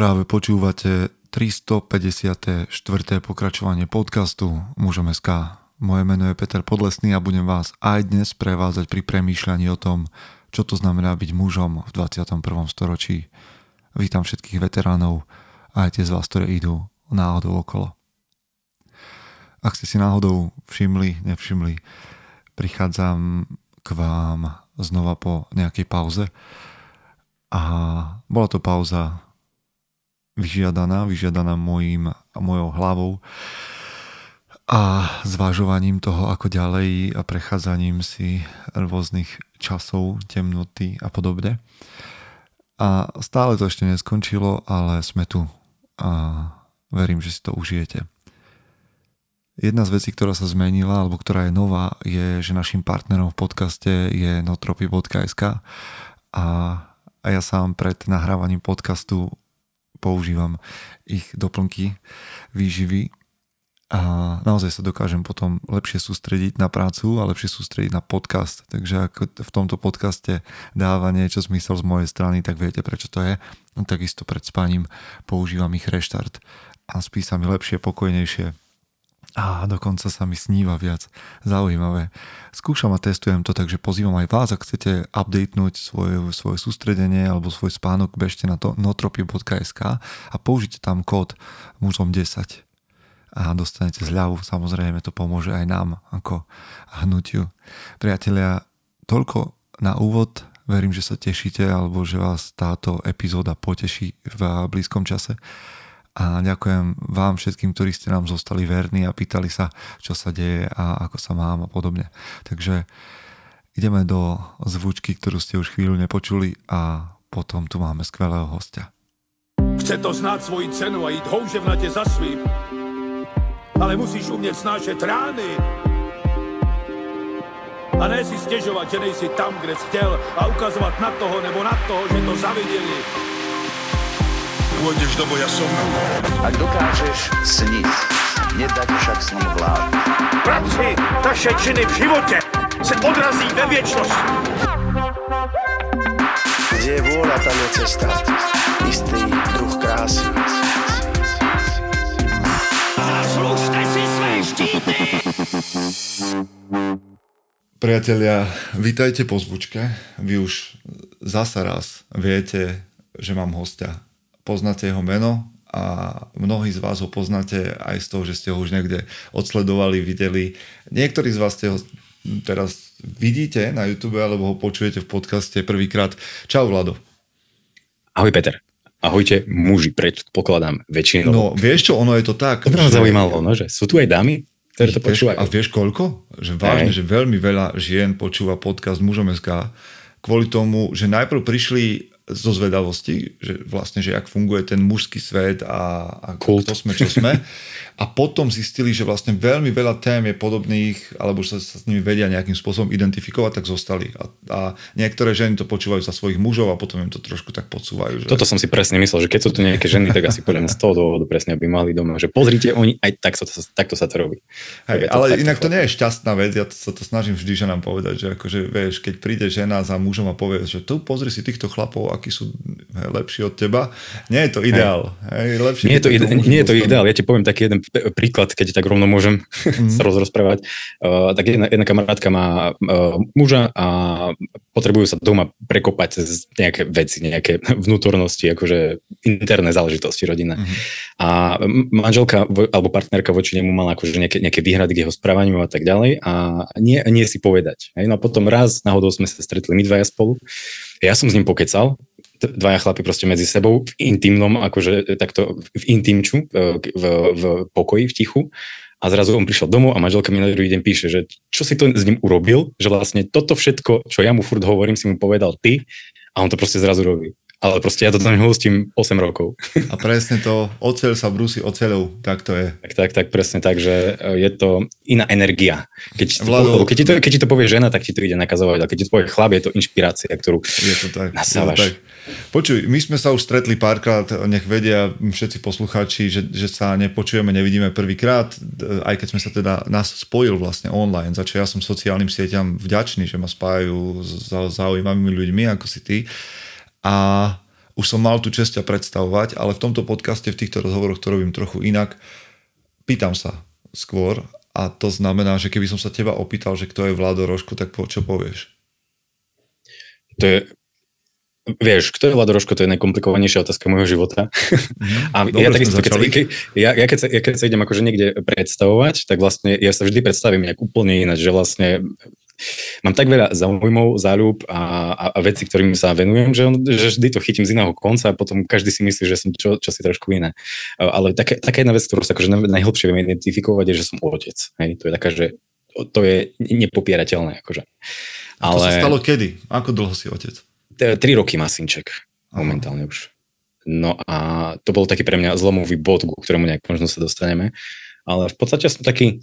Práve počúvate 354. pokračovanie podcastu Mužom SK. Moje meno je Peter Podlesný a budem vás aj dnes prevázať pri premýšľaní o tom, čo to znamená byť mužom v 21. storočí. Vítam všetkých veteránov a aj tie z vás, ktoré idú náhodou okolo. Ak ste si náhodou všimli, nevšimli, prichádzam k vám znova po nejakej pauze a bola to pauza vyžiadaná, vyžiadaná mojím, mojou hlavou a zvážovaním toho, ako ďalej a prechádzaním si rôznych časov, temnoty a podobne. A stále to ešte neskončilo, ale sme tu a verím, že si to užijete. Jedna z vecí, ktorá sa zmenila, alebo ktorá je nová, je, že našim partnerom v podcaste je notropy.sk a, a ja sám pred nahrávaním podcastu používam ich doplnky výživy a naozaj sa dokážem potom lepšie sústrediť na prácu a lepšie sústrediť na podcast. Takže ak v tomto podcaste dáva niečo zmysel z mojej strany, tak viete prečo to je. No, takisto pred spaním používam ich reštart a spí sa mi lepšie, pokojnejšie a dokonca sa mi sníva viac. Zaujímavé. Skúšam a testujem to, takže pozývam aj vás, ak chcete updatenúť svoje, svoje sústredenie alebo svoj spánok, bežte na to notropy.sk a použite tam kód mužom 10 a dostanete zľavu. Samozrejme to pomôže aj nám ako hnutiu. Priatelia, toľko na úvod. Verím, že sa tešíte alebo že vás táto epizóda poteší v blízkom čase a ďakujem vám všetkým, ktorí ste nám zostali verní a pýtali sa, čo sa deje a ako sa mám a podobne. Takže ideme do zvučky, ktorú ste už chvíľu nepočuli a potom tu máme skvelého hostia. Chce to znáť svoji cenu a ísť houževnate za svým, ale musíš umieť snášať rány a ne si stiežovať, že nejsi tam, kde si chcel a ukazovať na toho nebo na toho, že to zavideli pôjdeš do boja som. Ak dokážeš sniť, nedať však sním vlád. Práci taše činy v živote se odrazí ve viečnosti. Kde je vôľa, tam je cesta. Istý druh krásy. Zaslužte si své štíty! Priatelia, vítajte po zvučke. Vy už zasa raz viete, že mám hostia poznáte jeho meno a mnohí z vás ho poznáte aj z toho, že ste ho už niekde odsledovali, videli. Niektorí z vás ste ho teraz vidíte na YouTube alebo ho počujete v podcaste prvýkrát. Čau Vlado. Ahoj Peter. Ahojte muži, predpokladám väčšinou. No vieš čo, ono je to tak. To že... zaujímalo, no, že sú tu aj dámy, ktoré to počúvajú. A vieš koľko? Že vážne, aj. že veľmi veľa žien počúva podcast Mužom SK kvôli tomu, že najprv prišli zo zvedavosti, že vlastne, že jak funguje ten mužský svet a, a kto sme, čo sme. A potom zistili, že vlastne veľmi veľa tém je podobných, alebo sa, sa s nimi vedia nejakým spôsobom identifikovať, tak zostali. A, a niektoré ženy to počúvajú za svojich mužov a potom im to trošku tak podsúvajú. Že... Toto som si presne myslel, že keď sú tu nejaké ženy, tak asi podľa z toho dôvodu presne by mali doma, že pozrite, oni aj tak sa to, takto sa to robí. Hej, to ale inak to nie je šťastná vec, ja to, sa to snažím vždy ženám povedať, že akože vieš, keď príde žena za mužom a povie, že tu pozri si týchto chlapov, akí sú hej, lepší od teba, nie je to ideál. Hej. Hej, nie, je to, ide, nie je to ideál, ja ti poviem taký jeden príklad, keď tak rovno môžem mm. sa rozprávať. Uh, tak jedna, jedna kamarátka má uh, muža a potrebujú sa doma prekopať z nejaké veci, nejaké vnútornosti, akože interné záležitosti rodina. Mm. A manželka alebo partnerka voči nemu mala akože nejaké, nejaké výhrady k jeho správaniu a tak ďalej a nie, nie si povedať. Hej? No a potom raz náhodou sme sa stretli my dvaja spolu. Ja som s ním pokecal, dvaja chlapi proste medzi sebou v intimnom, akože takto v intimču, v, v, v pokoji, v tichu. A zrazu on prišiel domov a manželka mi na druhý deň píše, že čo si to s ním urobil, že vlastne toto všetko, čo ja mu furt hovorím, si mu povedal ty. A on to proste zrazu robí ale proste ja to tam hostím 8 rokov. A presne to, oceľ sa brúsi oceľou, tak to je. Tak, tak, tak, presne tak, že e, je to iná energia. Keď, Vlado, keď, ti to, keď ti to povie žena, tak ti to ide nakazovať, ale keď ti to povie chlap, je to inšpirácia, ktorú je to tak, nasávaš. Je to tak. Počuj, my sme sa už stretli párkrát, nech vedia všetci poslucháči, že, že sa nepočujeme, nevidíme prvýkrát, aj keď sme sa teda nás spojil vlastne online, za čo ja som sociálnym sieťam vďačný, že ma spájajú s zaujímavými ľuďmi ako si ty. A už som mal tú česť predstavovať, ale v tomto podcaste, v týchto rozhovoroch to robím trochu inak. Pýtam sa skôr a to znamená, že keby som sa teba opýtal, že kto je Vlado Rožko, tak po, čo povieš? To je Vieš, kto je Vlado Rožko, to je najkomplikovanejšia otázka môjho života. Mm, a ja takisto, keď sa, ja, ja, keď sa, ja keď sa idem akože niekde predstavovať, tak vlastne ja sa vždy predstavím nejak úplne ináč, že vlastne mám tak veľa zaujímavov, záľub a, a, a veci, ktorým sa venujem, že, on, že vždy to chytím z iného konca a potom každý si myslí, že som čo, čo si trošku iné. Ale také, taká jedna vec, ktorú sa akože najhlbšie viem identifikovať, je, že som otec. Hej? To je taká, že to je nepopierateľné. Akože. Ale... To sa stalo kedy? Ako dlho si otec? tri roky má synček momentálne už. No a to bol taký pre mňa zlomový bod, ku ktorému nejak možno sa dostaneme. Ale v podstate som taký,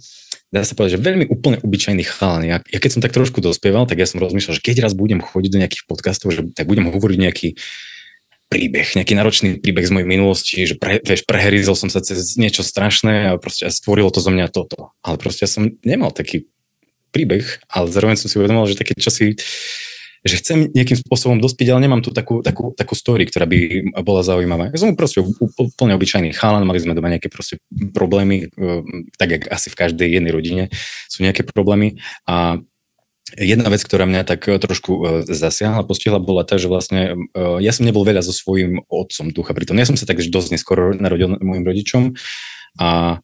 dá sa povedať, že veľmi úplne obyčajný chalan. Ja, ja keď som tak trošku dospieval, tak ja som rozmýšľal, že keď raz budem chodiť do nejakých podcastov, že tak budem hovoriť nejaký príbeh, nejaký náročný príbeh z mojej minulosti, že pre, vieš, preherizol som sa cez niečo strašné a proste stvorilo to zo mňa toto. Ale proste ja som nemal taký príbeh, ale zároveň som si uvedomil, že také čosi že chcem nejakým spôsobom dospieť, ale nemám tu takú, takú, takú story, ktorá by bola zaujímavá. Ja som proste úplne obyčajný chalan, mali sme doma nejaké proste problémy, e, tak jak asi v každej jednej rodine sú nejaké problémy a Jedna vec, ktorá mňa tak trošku e, zasiahla, postihla, bola tá, že vlastne e, ja som nebol veľa so svojím otcom ducha pritom. Ja som sa tak dosť neskoro narodil mojim rodičom a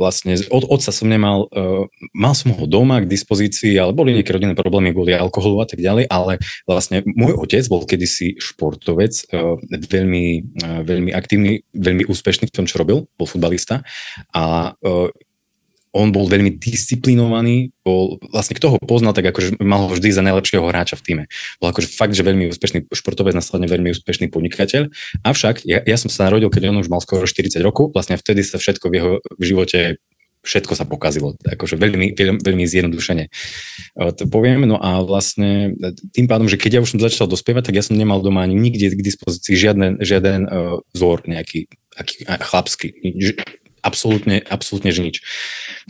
vlastne od otca som nemal, uh, mal som ho doma k dispozícii, ale boli nejaké rodinné problémy kvôli alkoholu a tak ďalej, ale vlastne môj otec bol kedysi športovec, uh, veľmi, uh, veľmi aktívny, veľmi úspešný v tom, čo robil, bol futbalista a on bol veľmi disciplinovaný, bol, vlastne kto ho poznal, tak akože mal ho vždy za najlepšieho hráča v týme. Bol akože fakt, že veľmi úspešný športovec, následne veľmi úspešný podnikateľ. Avšak ja, ja som sa narodil, keď on už mal skoro 40 rokov, vlastne vtedy sa všetko v jeho živote všetko sa pokazilo, akože veľmi, veľmi, veľmi zjednodušene to poviem. No a vlastne tým pádom, že keď ja už som začal dospievať, tak ja som nemal doma ani nikde k dispozícii žiaden, žiaden uh, vzor nejaký aký, chlapský absolútne, absolútne že nič.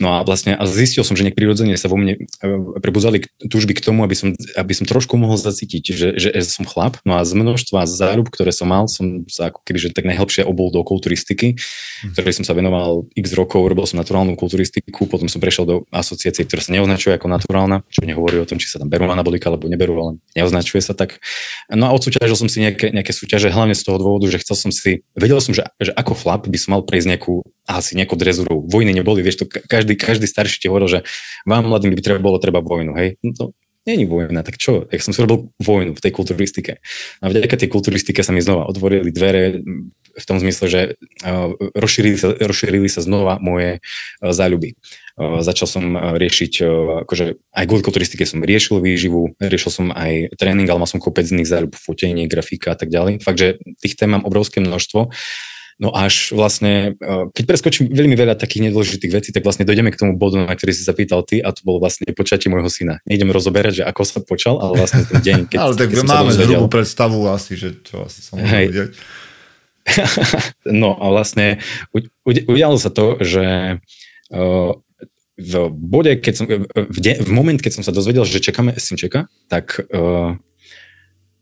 No a vlastne a zistil som, že nejak prirodzene sa vo mne e, prebudzali túžby k tomu, aby som, aby som trošku mohol zacítiť, že, že, že som chlap. No a z množstva zárub, ktoré som mal, som sa ako keby že tak najhlbšie obol do kulturistiky, mm. ktorej som sa venoval x rokov, robil som naturálnu kulturistiku, potom som prešiel do asociácie, ktorá sa neoznačuje ako naturálna, čo nehovorí o tom, či sa tam berú anabolika alebo neberú, ale neoznačuje sa tak. No a odsúťažil som si nejaké, nejaké súťaže, hlavne z toho dôvodu, že chcel som si, vedel som, že, že ako chlap by som mal prejsť nejakú asi nejakou drezurou. Vojny neboli, vieš, to každý, každý starší ti hovoril, že vám mladým by treba, bolo treba vojnu, hej. No to není vojna, tak čo? Jak som si robil vojnu v tej kulturistike. A vďaka tej kulturistike sa mi znova otvorili dvere v tom zmysle, že rozšírili, sa, rozšírili sa znova moje záľuby. Začal som riešiť, akože aj kvôli kulturistike som riešil výživu, riešil som aj tréning, ale mal som kopec iných záľub, fotenie, grafika a tak ďalej. Fakt, že tých tém mám obrovské množstvo No až vlastne, eh, keď preskočím veľmi veľa takých nedôležitých vecí, tak vlastne dojdeme k tomu bodu, na ktorý si sa pýtal ty a to bolo vlastne počatie môjho syna. Nejdem rozoberať, že ako sa počal, ale vlastne ten deň, keď, ale tak keď máme zhrubú predstavu asi, že čo asi sa môže vidieť. no a vlastne udialo sa to, že uh, v bode, keď som, v, de, v moment, keď som sa dozvedel, že čakáme synčeka, tak uh,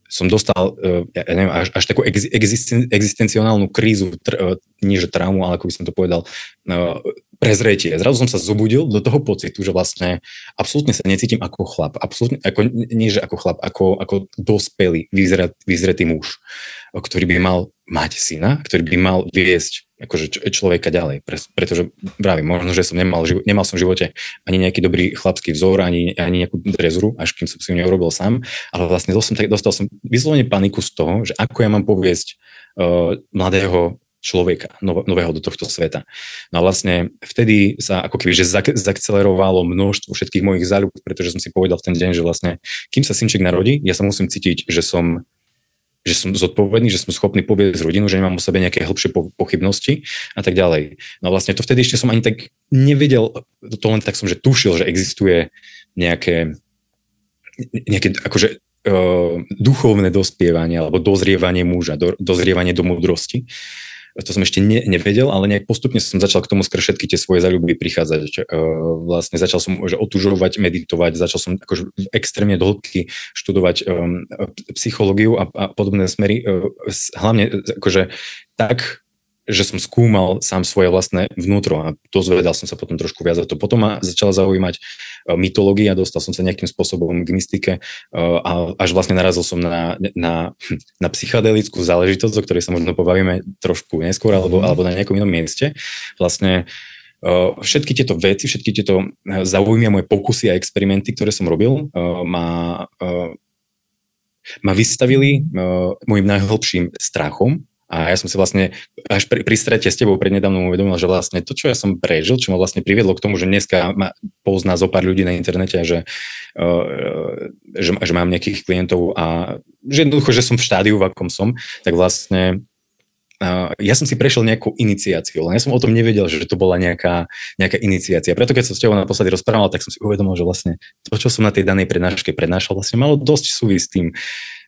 som dostal, uh, ja neviem, až, až takú existen, existencionálnu krízu, tr, uh, nie že traumu, ale ako by som to povedal, uh, prezretie. Zrazu som sa zobudil do toho pocitu, že vlastne absolútne sa necítim ako chlap. Absolútne, ako, nie že ako chlap, ako, ako dospelý, vyzret, vyzretý muž, ktorý by mal mať syna, ktorý by mal viesť akože človeka ďalej. Pre, pretože vravím, možno, že som nemal, nemal som v živote ani nejaký dobrý chlapský vzor, ani, ani nejakú drezuru, až kým som si ju neurobil sám, ale vlastne dostal som, dostal som vyslovene paniku z toho, že ako ja mám poviesť uh, mladého človeka nov, nového do tohto sveta. No a vlastne vtedy sa ako keby že zak, zakcelerovalo množstvo všetkých mojich záľub, pretože som si povedal v ten deň, že vlastne kým sa synček narodí, ja sa musím cítiť, že som že som zodpovedný, že som schopný povieť rodinu, že nemám o sebe nejaké hĺbšie pochybnosti a tak ďalej. No vlastne to vtedy ešte som ani tak nevedel, to len tak som, že tušil, že existuje nejaké, nejaké akože uh, duchovné dospievanie alebo dozrievanie muža, do, dozrievanie do múdrosti. To som ešte ne, nevedel, ale nejak postupne som začal k tomu skrz všetky tie svoje záľuby prichádzať. Uh, vlastne začal som že otužovať, meditovať, začal som akože extrémne dlhky študovať um, psychológiu a, a podobné smery, uh, hlavne akože tak že som skúmal sám svoje vlastné vnútro a dozvedal som sa potom trošku viac a to. Potom ma začala zaujímať e, mytológia, dostal som sa nejakým spôsobom k mystike e, a až vlastne narazil som na, na, na psychedelickú záležitosť, o ktorej sa možno pobavíme trošku neskôr alebo, mhm. alebo na nejakom inom mieste. Vlastne e, všetky tieto veci, všetky tieto zaujímavé moje pokusy a experimenty, ktoré som robil, ma, ma vystavili môjim najhlbším strachom a ja som si vlastne až pri, pri strete s tebou prednedávnom uvedomil, že vlastne to, čo ja som prežil, čo ma vlastne priviedlo k tomu, že dneska ma pozná zo pár ľudí na internete, že, uh, že, že mám nejakých klientov a že jednoducho, že som v štádiu, v akom som, tak vlastne Uh, ja som si prešiel nejakú iniciáciu, len ja som o tom nevedel, že to bola nejaká, nejaká iniciácia. Preto keď som s tebou naposledy rozprával, tak som si uvedomil, že vlastne to, čo som na tej danej prednáške prednášal, vlastne malo dosť súvisť s tým,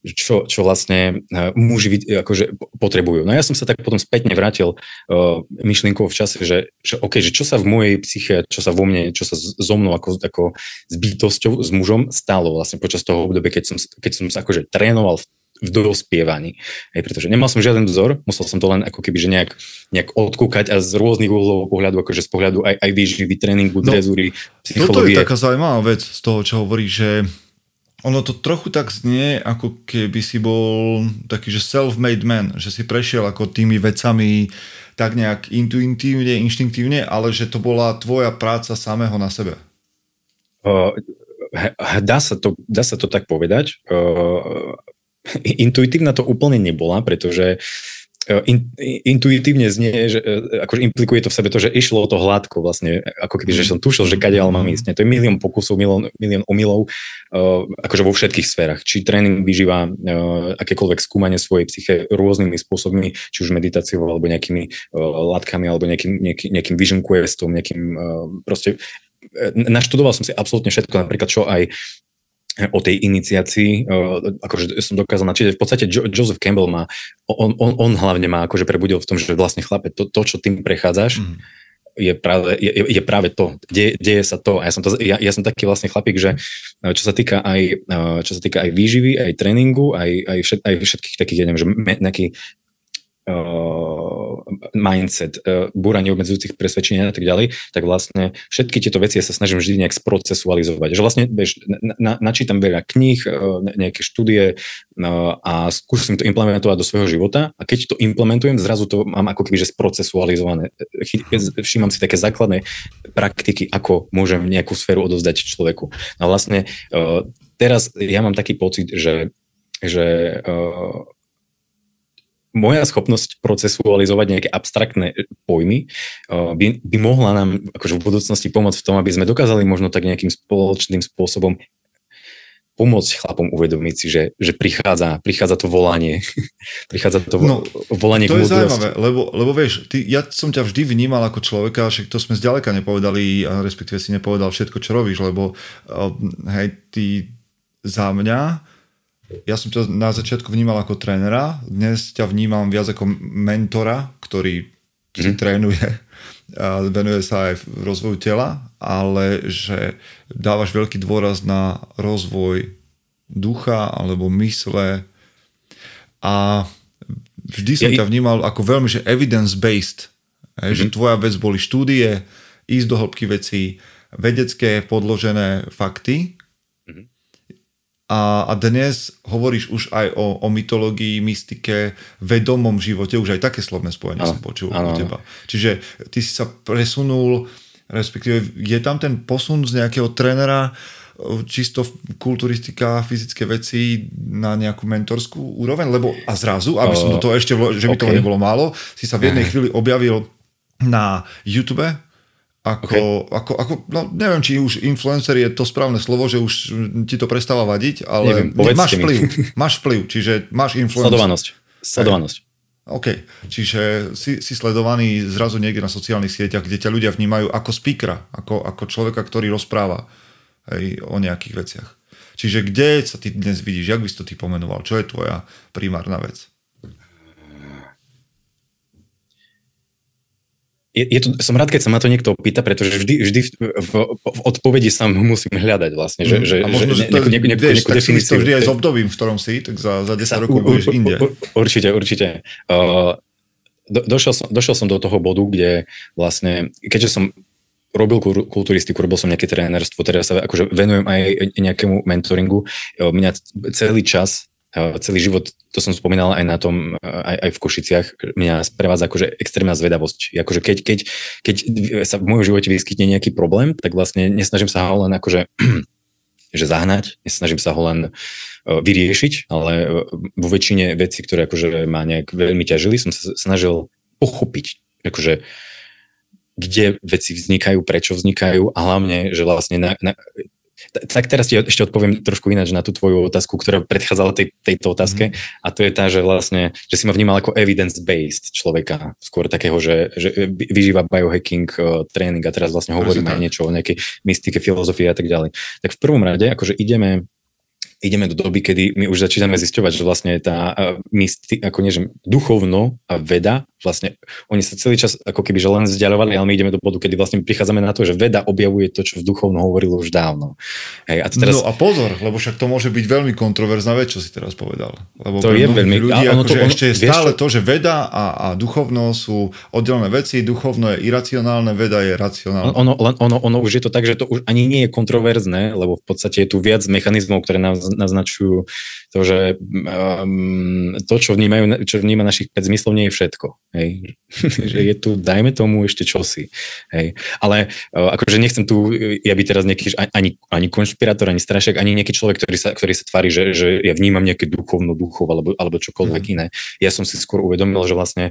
čo, čo vlastne uh, muži akože potrebujú. No ja som sa tak potom spätne vrátil uh, myšlienkou v čase, že, že OK, že čo sa v mojej psyche, čo sa vo mne, čo sa so mnou ako, ako s bytosťou, s mužom stalo vlastne počas toho obdobia, keď som, keď som sa akože trénoval v v dospievaní. Hej, pretože nemal som žiaden vzor, musel som to len ako keby že nejak, nejak odkúkať a z rôznych uhlov pohľadu, akože z pohľadu aj, aj výživy, tréningu, no, drezúry, psychológie. Toto je taká zaujímavá vec z toho, čo hovorí, že ono to trochu tak znie, ako keby si bol taký, že self-made man, že si prešiel ako tými vecami tak nejak intuitívne, inštinktívne, ale že to bola tvoja práca samého na sebe. Uh, dá, sa to, dá sa to tak povedať. Uh, intuitívna to úplne nebola, pretože E, in, intuitívne znie, že e, akože implikuje to v sebe to, že išlo o to hladko vlastne, ako keby, že som tušil, že kadiaľ mám ísť. To je milión pokusov, milión, milión omylov, uh, akože vo všetkých sférach. Či tréning vyžíva uh, akékoľvek skúmanie svojej psyche rôznymi spôsobmi, či už meditáciou, alebo nejakými uh, látkami, alebo nejakým, nejaký, nejakým vision questom, nejakým uh, proste naštudoval som si absolútne všetko, napríklad čo aj o tej iniciácii, akože som dokázal načítať. V podstate Joseph Campbell má, on, on, on hlavne má akože prebudil v tom, že vlastne chlape, to, to čo tým prechádzaš, mm. je, práve, je, je práve to, deje, deje sa to. A ja som, to, ja, ja som taký vlastne chlapík, že čo sa týka aj, čo sa týka aj výživy, aj tréningu, aj, aj, všet, aj všetkých takých, ja neviem, že nejaký uh, mindset, uh, búranie obmedzujúcich presvedčení a tak ďalej, tak vlastne všetky tieto veci ja sa snažím vždy nejak sprocesualizovať. Že vlastne bež, na, na, načítam veľa kníh, uh, nejaké štúdie a skúsim to implementovať do svojho života a keď to implementujem, zrazu to mám ako keby že sprocesualizované. Všímam si také základné praktiky, ako môžem nejakú sféru odovzdať človeku. No vlastne teraz ja mám taký pocit, že že moja schopnosť procesualizovať nejaké abstraktné pojmy uh, by, by mohla nám akože v budúcnosti pomôcť v tom, aby sme dokázali možno tak nejakým spoločným spôsobom pomôcť chlapom uvedomiť si, že, že prichádza, prichádza to volanie. prichádza to vo, no, volanie to k je zaujímavé, lebo, lebo vieš, ty, ja som ťa vždy vnímal ako človeka, však to sme zďaleka nepovedali, respektíve si nepovedal všetko, čo robíš, lebo uh, hej, ty za mňa ja som ťa na začiatku vnímal ako trénera, dnes ťa vnímam viac ako mentora, ktorý mm. si trénuje a venuje sa aj v rozvoju tela, ale že dávaš veľký dôraz na rozvoj ducha alebo mysle a vždy som ťa vnímal ako veľmi že evidence-based, mm-hmm. že tvoja vec boli štúdie, ísť do hĺbky veci, vedecké podložené fakty a, a dnes hovoríš už aj o, o mytológii, mystike, vedomom živote, už aj také slovné spojenie som počul od teba. Čiže ty si sa presunul, respektíve je tam ten posun z nejakého trénera čisto kulturistika, fyzické veci na nejakú mentorskú úroveň, lebo a zrazu, aby som do toho ešte, že by okay. toho nebolo málo, si sa v jednej chvíli objavil na YouTube, ako, okay. ako, ako, no neviem, či už influencer je to správne slovo, že už ti to prestáva vadiť, ale neviem, máš vplyv, máš vplyv, čiže máš influencer. Sledovanosť. Sledovanosť. OK, čiže si, si sledovaný zrazu niekde na sociálnych sieťach, kde ťa ľudia vnímajú ako speakera, ako, ako človeka, ktorý rozpráva hej, o nejakých veciach. Čiže kde sa ty dnes vidíš, jak by si to ty pomenoval, čo je tvoja primárna vec? Je, je to, som rád, keď sa ma to niekto opýta, pretože vždy, vždy v, v, v odpovedi sa musím hľadať vlastne. Že, že, a možno, že, že to, ne, ne, ne, vieš, tak to vždy aj s obdobím, v ktorom si, tak za, za 10 sa, rokov budeš inde. Určite, určite. Uh, do, došiel, som, došiel som do toho bodu, kde vlastne, keďže som robil kulturistiku, robil som nejaké trénerstvo, teraz sa akože venujem aj nejakému mentoringu. Mňa celý čas celý život, to som spomínal aj na tom, aj, aj v Košiciach, mňa sprevádza akože extrémna zvedavosť. Akože keď, keď, keď sa v mojom živote vyskytne nejaký problém, tak vlastne nesnažím sa ho len akože že zahnať, nesnažím sa ho len e, vyriešiť, ale e, vo väčšine vecí, ktoré akože ma nejak veľmi ťažili, som sa snažil pochopiť, akože kde veci vznikajú, prečo vznikajú a hlavne, že vlastne na, na, tak teraz ti ešte odpoviem trošku ináč na tú tvoju otázku, ktorá predchádzala tej, tejto otázke mm. a to je tá, že vlastne, že si ma vnímal ako evidence-based človeka, skôr takého, že, že vyžíva biohacking, uh, tréning a teraz vlastne hovoríme aj niečo o nejakej mystike, filozofii a tak ďalej. Tak v prvom rade, akože ideme ideme do doby, kedy my už začíname zisťovať, že vlastne tá mysti, ako nie, že duchovno a veda, vlastne oni sa celý čas ako keby že len vzdialovali, ale my ideme do bodu, kedy vlastne prichádzame na to, že veda objavuje to, čo v duchovno hovorilo už dávno. Hej, a teraz... No a pozor, lebo však to môže byť veľmi kontroverzná vec, čo si teraz povedal. Lebo to je veľmi... Ľudí, ono to, ono, ešte je stále to, že veda a, a duchovno sú oddelené veci, duchovno je iracionálne, veda je racionálne. Ono, ono, ono už je to tak, že to už ani nie je kontroverzné, lebo v podstate je tu viac mechanizmov, ktoré nám naznačujú to, že um, to, čo, vnímajú, čo vníma našich 5 zmyslov, nie je všetko. Hej. že je tu, dajme tomu ešte čosi. Hej. Ale uh, akože nechcem tu, ja by teraz nejaký, ani, ani konšpirátor, ani strašek, ani nejaký človek, ktorý sa, ktorý sa tvári, že, že ja vnímam nejaké duchovno duchov alebo, alebo čokoľvek mm. iné. Ja som si skôr uvedomil, že vlastne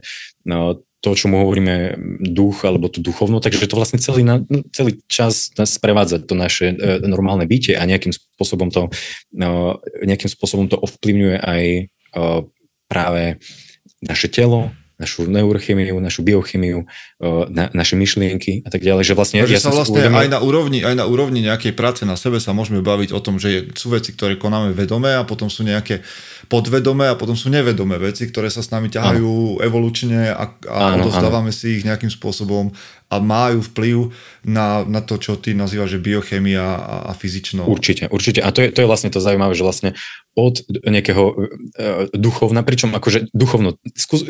no, to, čo mu hovoríme duch alebo tú duchovnú, takže to vlastne celý, na, celý čas nás sprevádza to naše e, normálne bytie a nejakým spôsobom to, no, nejakým spôsobom to ovplyvňuje aj e, práve naše telo, našu neurochemiu, našu biochemiu, na, naše myšlienky a tak ďalej. Že vlastne, ja sa vlastne uvedomil... aj, na úrovni, aj na úrovni nejakej práce na sebe sa môžeme baviť o tom, že sú veci, ktoré konáme vedomé a potom sú nejaké podvedomé a potom sú nevedomé veci, ktoré sa s nami ťahajú ano. evolučne a, a ano, odozdávame ano. si ich nejakým spôsobom a majú vplyv na, na to, čo ty nazývaš, že biochemia a, a fyzično. Určite, určite. A to je, to je vlastne to zaujímavé, že vlastne od nejakého uh, duchovna, pričom akože duchovno, skús,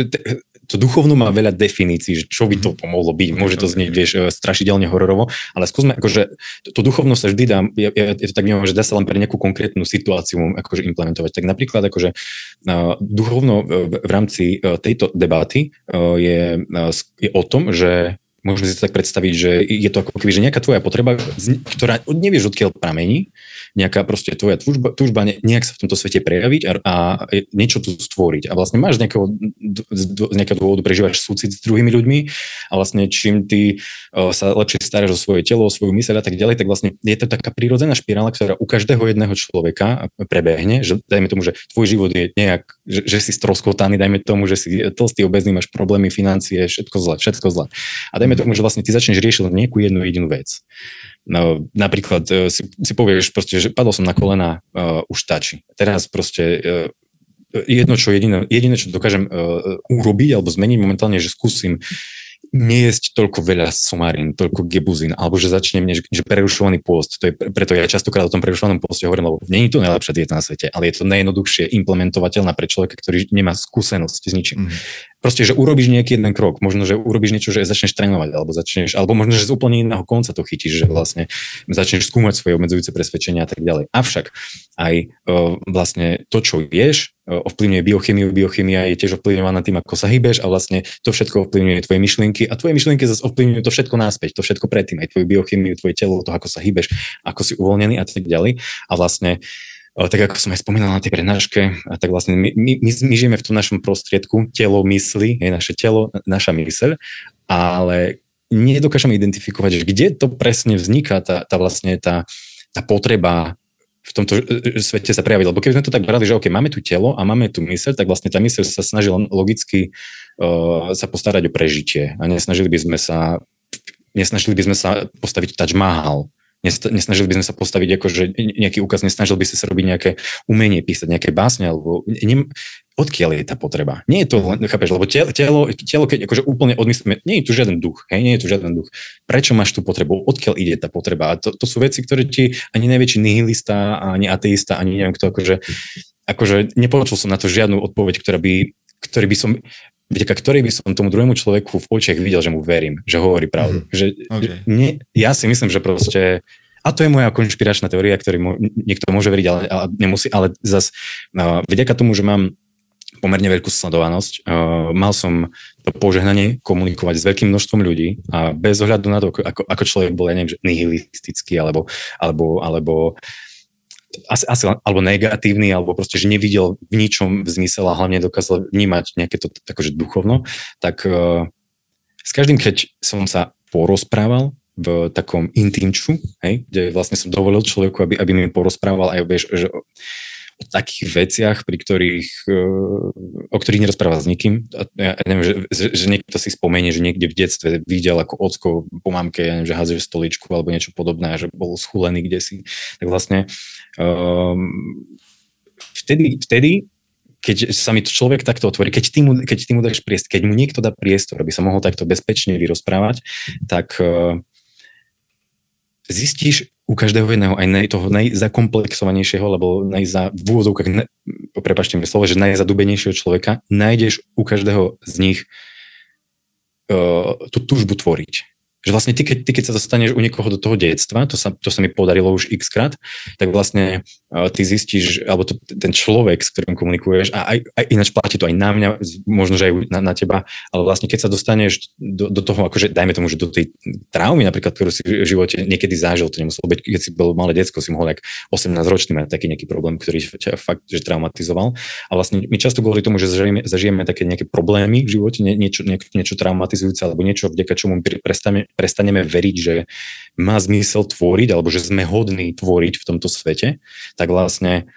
to duchovno má veľa definícií, že čo by to mhm. pomohlo byť. Môže to znieť, vieš, e, strašidelne hororovo, ale skúsme, akože to, duchovno sa vždy dá, ja, ja, ja to tak vnímam, že dá sa len pre nejakú konkrétnu situáciu akože implementovať. Tak napríklad akože uh, duchovno v, rámci tejto debaty je, je o tom, že môžeme si tak predstaviť, že je to ako keby, že nejaká tvoja potreba, ktorá nevieš odkiaľ pramení, nejaká proste tvoja túžba, túžba nejak sa v tomto svete prejaviť a, a niečo tu stvoriť. A vlastne máš nejakého, z nejakého dôvodu prežívaš súcit s druhými ľuďmi a vlastne čím ty sa lepšie staráš o svoje telo, o svoju myseľ a tak ďalej, tak vlastne je to taká prírodzená špirála, ktorá u každého jedného človeka prebehne, že dajme tomu, že tvoj život je nejak, že, že si stroskotaný, dajme tomu, že si tlstý, obezný, máš problémy, financie, všetko zle, všetko zle. A dajme tomu, že vlastne ty začneš riešiť nejakú jednu jedinú vec. No, napríklad e, si, si povieš proste, že padol som na kolena, uh, už stačí. Teraz proste uh, jedno, čo jediné, jediné, čo dokážem uh, urobiť alebo zmeniť momentálne, že skúsim nejesť toľko veľa somarín, toľko gebuzín, alebo že začnem, že, že prerušovaný pôst. To je preto ja častokrát o tom prerušovanom poste hovorím, lebo nie je to najlepšia dieta na svete, ale je to najjednoduchšie implementovateľná pre človeka, ktorý nemá skúsenosť s ničím. Mm proste, že urobíš nejaký jeden krok, možno, že urobíš niečo, že začneš trénovať, alebo začneš, alebo možno, že z úplne iného konca to chytíš, že vlastne začneš skúmať svoje obmedzujúce presvedčenia a tak ďalej. Avšak aj uh, vlastne to, čo vieš, uh, ovplyvňuje biochemiu, biochemia je tiež ovplyvňovaná tým, ako sa hýbeš a vlastne to všetko ovplyvňuje tvoje myšlienky a tvoje myšlienky zase ovplyvňujú to všetko náspäť, to všetko predtým, aj tvoju biochemiu, tvoje telo, to, ako sa hýbeš, ako si uvoľnený a tak ďalej. A vlastne tak ako som aj spomínal na tej prednáške, tak vlastne my, my, my žijeme v tom našom prostriedku, telo, mysli, je naše telo, naša myseľ, ale nedokážeme identifikovať, že kde to presne vzniká, tá, tá vlastne tá, tá potreba v tomto e, e, svete sa prejaviť. Lebo keby sme to tak brali, že OK, máme tu telo a máme tu myseľ, tak vlastne tá myseľ sa snaží len logicky uh, sa postarať o prežitie a nesnažili by sme sa nesnažili by sme sa postaviť Taj Mahal Nesnažili by sme sa postaviť ako, že nejaký úkaz, nesnažil by sa sa robiť nejaké umenie, písať nejaké básne, alebo ne, odkiaľ je tá potreba? Nie je to len, chápeš, lebo telo, telo, telo keď akože úplne odmyslíme, nie je tu žiaden duch, hej, nie je tu žiaden duch. Prečo máš tú potrebu? Odkiaľ ide tá potreba? A to, to sú veci, ktoré ti ani najväčší nihilista, ani ateista, ani neviem kto, akože, akože nepočul som na to žiadnu odpoveď, ktorá by, ktorý by som, vďaka ktorej by som tomu druhému človeku v očiach videl, že mu verím, že hovorí pravdu. Mm. Že, okay. nie, ja si myslím, že proste a to je moja konšpiračná teória, ktorý mo, niekto môže veriť, ale, ale nemusí, ale zas no, vďaka tomu, že mám pomerne veľkú sledovanosť. Uh, mal som to požehnanie komunikovať s veľkým množstvom ľudí a bez ohľadu na to, ako, ako človek bol, ja neviem, že nihilistický alebo, alebo, alebo asi, asi, alebo negatívny, alebo proste, že nevidel v ničom v zmysel a hlavne dokázal vnímať nejaké to takože duchovno, tak uh, s každým, keď som sa porozprával v takom intimču, hej, kde vlastne som dovolil človeku, aby, aby mi porozprával aj vieš, že o takých veciach, pri ktorých, e, o ktorých nerozpráva s nikým. Ja neviem, že, že niekto si spomenie, že niekde v detstve videl ako ocko po mamke, ja neviem, že házeš stoličku alebo niečo podobné, že bol schúlený kde si. Tak vlastne um, vtedy, vtedy keď sa mi to človek takto otvorí, keď ty mu, keď ty mu dáš priestor, keď mu niekto dá priestor, aby sa mohol takto bezpečne vyrozprávať, tak uh, zistíš u každého jedného, aj nej, toho najzakomplexovanejšieho, alebo najza, v úvodzovkách, ne, prepačte mi slovo, že najzadubenejšieho človeka, nájdeš u každého z nich uh, tú túžbu tvoriť že vlastne ty keď, ty, keď sa dostaneš u niekoho do toho detstva, to sa, to sa mi podarilo už x krát, tak vlastne uh, ty zistíš, alebo to, ten človek, s ktorým komunikuješ, a aj, aj ináč platí to aj na mňa, možno, že aj na, na teba, ale vlastne keď sa dostaneš do, do toho, akože dajme tomu, že do tej traumy napríklad, ktorú si v živote niekedy zažil, to nemuselo byť, keď si bol malé detsko, si mohol jak 18 ročný mať taký nejaký problém, ktorý ťa fakt, že traumatizoval. A vlastne my často kvôli tomu, že zažijeme, zažijeme také nejaké problémy v živote, nie, niečo, niečo, niečo traumatizujúce, alebo niečo, vďaka čomu prestaneme prestaneme veriť, že má zmysel tvoriť, alebo že sme hodní tvoriť v tomto svete, tak vlastne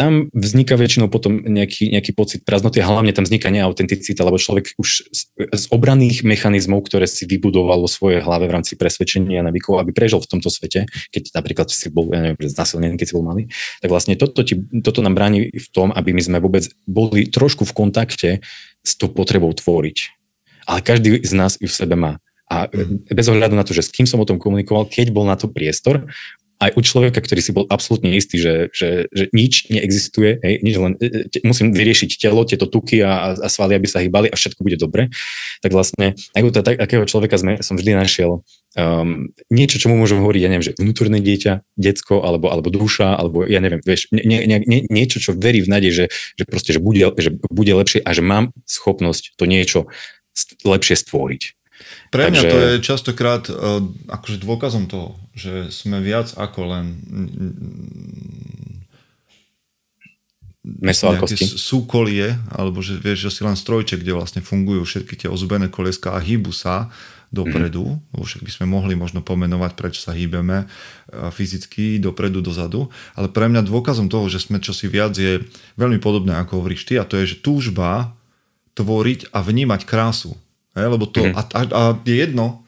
tam vzniká väčšinou potom nejaký, nejaký pocit prázdnoty a hlavne tam vzniká neautenticita, lebo človek už z, z obranných mechanizmov, ktoré si vybudoval vo svojej hlave v rámci presvedčenia a navykov, aby prežil v tomto svete, keď napríklad si bol, ja neviem, znasilnený, keď si bol malý, tak vlastne toto, ti, toto nám bráni v tom, aby my sme vôbec boli trošku v kontakte s tou potrebou tvoriť. Ale každý z nás ju v sebe má. A bez ohľadu na to, že s kým som o tom komunikoval, keď bol na to priestor, aj u človeka, ktorý si bol absolútne istý, že, že, že nič neexistuje, hej, nič len, e, te, musím vyriešiť telo, tieto tuky a, a svaly, aby sa hýbali a všetko bude dobre, tak vlastne aj u takého človeka sme, som vždy našiel um, niečo, čo mu môžem hovoriť, ja neviem, že vnútorné dieťa, decko, alebo, alebo duša, alebo ja neviem, vieš, nie, nie, nie, niečo, čo verí v nádej, že, že proste, že bude, že bude lepšie a že mám schopnosť to niečo lepšie stvoriť. Pre mňa Takže... to je častokrát uh, akože dôkazom toho, že sme viac ako len meso a kosti. súkolie, alebo že vieš, že si len strojček, kde vlastne fungujú všetky tie ozubené koleska a hýbu sa dopredu, mm-hmm. lebo však by sme mohli možno pomenovať, prečo sa hýbeme fyzicky dopredu, dozadu, ale pre mňa dôkazom toho, že sme čosi viac je veľmi podobné, ako hovoríš ty, a to je, že túžba tvoriť a vnímať krásu. Hej, lebo to, mm-hmm. a, a, a je jedno,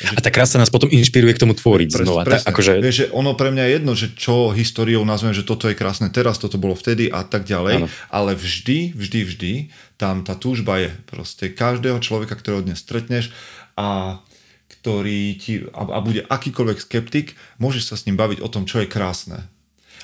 že... A tá krása nás potom inšpiruje k tomu tvoriť presne, znova. Presne. Tak, akože... Vieš, že ono pre mňa je jedno, že čo históriou nazveme, že toto je krásne teraz, toto bolo vtedy a tak ďalej, ano. ale vždy, vždy, vždy tam tá túžba je proste každého človeka, ktorého dnes stretneš a ktorý ti, a, a bude akýkoľvek skeptik, môžeš sa s ním baviť o tom, čo je krásne.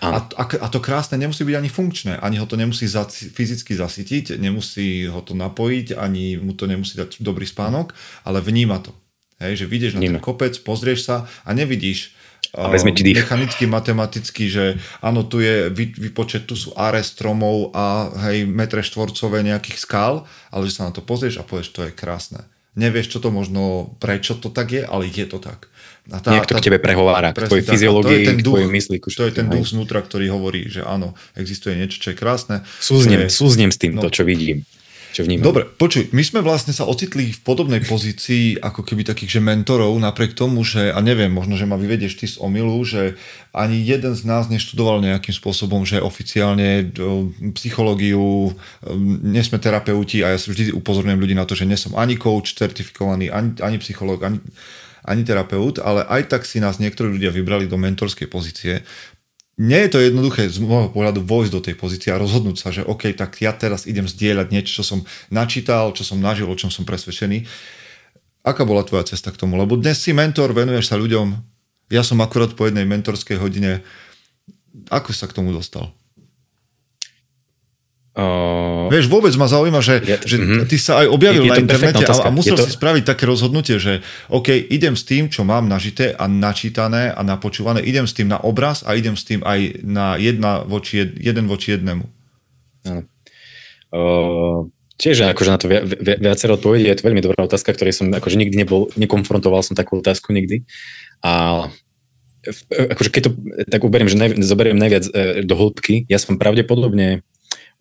A, a, a to krásne nemusí byť ani funkčné, ani ho to nemusí za, fyzicky zasytiť, nemusí ho to napojiť, ani mu to nemusí dať dobrý spánok, ale vníma to. Hej, že vidíš na ten kopec, pozrieš sa a nevidíš a vezme ti dých. mechanicky, matematicky, že áno, tu je vypočet, tu sú áre stromov a hej, metre štvorcové nejakých skál, ale že sa na to pozrieš a povieš, to je krásne. Nevieš, čo to možno, prečo to tak je, ale je to tak. A tá, Niekto tá, k tebe prehovára, k tvojej fyziológii, k tvojej mysli. To je ten duch znútra, ktorý hovorí, že áno, existuje niečo, čo je krásne. Súznem, je, súznem s tým, no, čo vidím. Čo vnímam. Dobre, počuj, my sme vlastne sa ocitli v podobnej pozícii ako keby takých, že mentorov, napriek tomu, že, a neviem, možno, že ma vyvedieš ty z omilu, že ani jeden z nás neštudoval nejakým spôsobom, že oficiálne psychológiu, nie sme terapeuti a ja vždy upozorňujem ľudí na to, že nie som ani coach certifikovaný, ani, ani psychológ, ani, ani terapeut, ale aj tak si nás niektorí ľudia vybrali do mentorskej pozície. Nie je to jednoduché z môjho pohľadu vojsť do tej pozície a rozhodnúť sa, že OK, tak ja teraz idem zdieľať niečo, čo som načítal, čo som nažil, o čom som presvedčený. Aká bola tvoja cesta k tomu? Lebo dnes si mentor, venuješ sa ľuďom. Ja som akurát po jednej mentorskej hodine. Ako sa k tomu dostal? Uh, Vieš, vôbec ma zaujíma, že, je, že uh-huh. ty sa aj objavil je, je na internete a, a musel to... si spraviť také rozhodnutie, že OK, idem s tým, čo mám nažité a načítané a napočúvané, idem s tým na obraz a idem s tým aj na jedna voči jed, jeden voči jednému. Áno. Uh, tiež akože na to vi, vi, viacero odpovedí, je to veľmi dobrá otázka, ktorej som akože nikdy nebol, nekonfrontoval som takú otázku nikdy. A akože keď to tak uberiem, že naj, zoberiem najviac e, do hĺbky, ja som pravdepodobne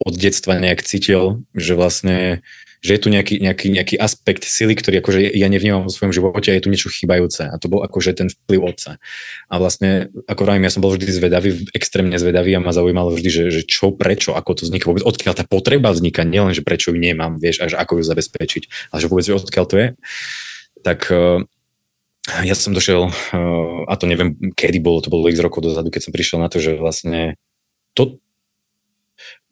od detstva nejak cítil, že vlastne že je tu nejaký, nejaký, nejaký aspekt sily, ktorý akože ja nevnímam vo svojom živote a je tu niečo chybajúce. A to bol akože ten vplyv otca. A vlastne, ako vravím, ja som bol vždy zvedavý, extrémne zvedavý a ma zaujímalo vždy, že, že čo, prečo, ako to vzniká vôbec, odkiaľ tá potreba vzniká, nielen, že prečo ju nemám, vieš, a že ako ju zabezpečiť, ale že vôbec, odkiaľ to je. Tak eh, ja som došiel, eh, a to neviem, kedy bolo, to bolo x rokov dozadu, keď som prišiel na to, že vlastne to,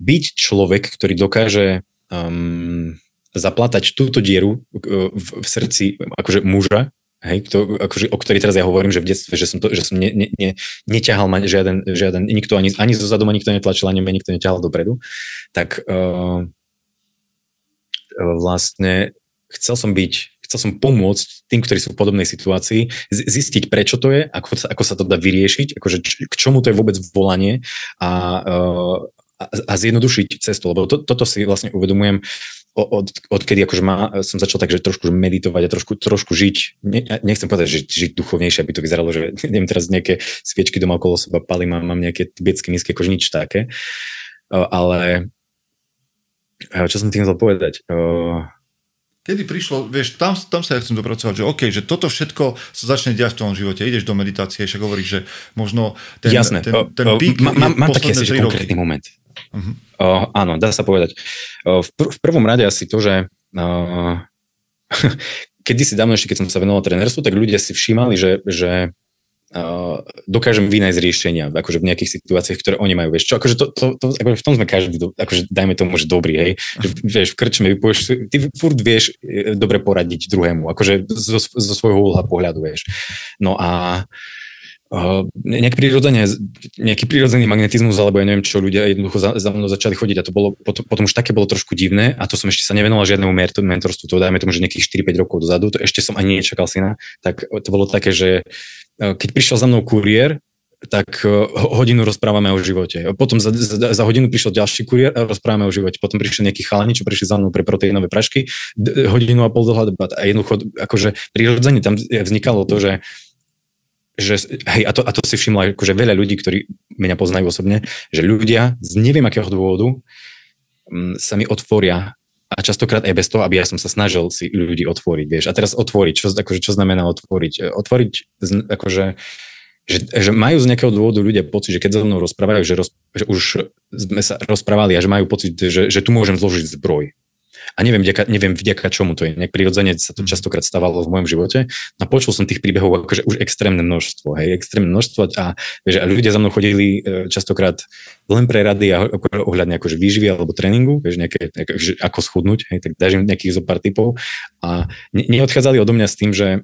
byť človek, ktorý dokáže um, zaplatať túto dieru uh, v, v srdci akože muža, hej, to, akože, o ktorej teraz ja hovorím, že v detstve, že som, to, že som ne, ne, ne, neťahal ma žiaden, žiaden, nikto ani, ani zo zadu ma nikto netlačil, ani ma nikto neťahal dopredu, tak uh, vlastne chcel som byť chcel som pomôcť tým, ktorí sú v podobnej situácii, zistiť, prečo to je, ako sa, ako sa to dá vyriešiť, akože č, k čomu to je vôbec volanie a, uh, a zjednodušiť cestu, lebo to, toto si vlastne uvedomujem od, odkedy akože má, som začal tak, že trošku meditovať a trošku, trošku žiť, ne, nechcem povedať, že žiť duchovnejšie, aby to vyzeralo, že neviem teraz nejaké sviečky doma okolo seba palím a mám nejaké tibetské nízke, akože nič také, ale čo som tým chcel povedať? Kedy prišlo, vieš, tam, tam sa ja chcem dopracovať, že OK, že toto všetko sa začne diať v tom živote, ideš do meditácie, však hovoríš, že možno ten, Jasné. ten, ten pík uh, uh, Mám taký asi, konkrétny moment. Uh-huh. Uh, áno, dá sa povedať. Uh, v, pr- v prvom rade asi to, že uh, kedy si dávno ešte, keď som sa venoval trénerstvu, tak ľudia si všímali, že, že uh, dokážem vynájsť riešenia akože v nejakých situáciách, ktoré oni majú. Vieš, čo, akože to, to, to, akože v tom sme každý, akože dajme tomu, že dobrý, hej. Že, vieš, v krčme vypovieš, ty furt vieš e, dobre poradiť druhému, akože zo, zo svojho uhla pohľadu, vieš. No a uh, Uh, nejak prirodzene, nejaký prírodzený magnetizmus, alebo ja neviem čo, ľudia jednoducho za, za mnou začali chodiť a to bolo, potom, potom už také bolo trošku divné a to som ešte sa nevenoval žiadnemu mentorstvu, to dajme tomu, že nejakých 4-5 rokov dozadu, to ešte som ani nečakal syna, tak to bolo také, že keď prišiel za mnou kuriér, tak hodinu rozprávame o živote. Potom za, za, za hodinu prišiel ďalší kuriér a rozprávame o živote. Potom prišiel nejaký chalani, čo prišli za mnou pre proteínové prašky, hodinu a pol dlhá debata. A jednoducho, akože prirodzene tam vznikalo to, že že, hej, a to, a to si všimla akože veľa ľudí, ktorí mňa poznajú osobne, že ľudia z neviem akého dôvodu mm, sa mi otvoria a častokrát aj bez toho, aby ja som sa snažil si ľudí otvoriť, vieš. A teraz otvoriť, čo, akože, čo znamená otvoriť? Otvoriť, akože, že, že majú z nejakého dôvodu ľudia pocit, že keď so mnou rozprávajú, že, roz, že už sme sa rozprávali a že majú pocit, že, že tu môžem zložiť zbroj a neviem, vďaka, neviem vďaka čomu to je. Nejak prirodzene sa to mhm. častokrát stávalo v mojom živote. A počul som tých príbehov akože už extrémne množstvo, hej, extrémne množstvo a, vieš, a ľudia za mnou chodili e, častokrát len pre rady a ohľadne akože výživy alebo tréningu, vieš, nejaké, nejaké, ako schudnúť, hej, tak dáš im nejakých zo pár typov a ne, neodchádzali odo mňa s tým, že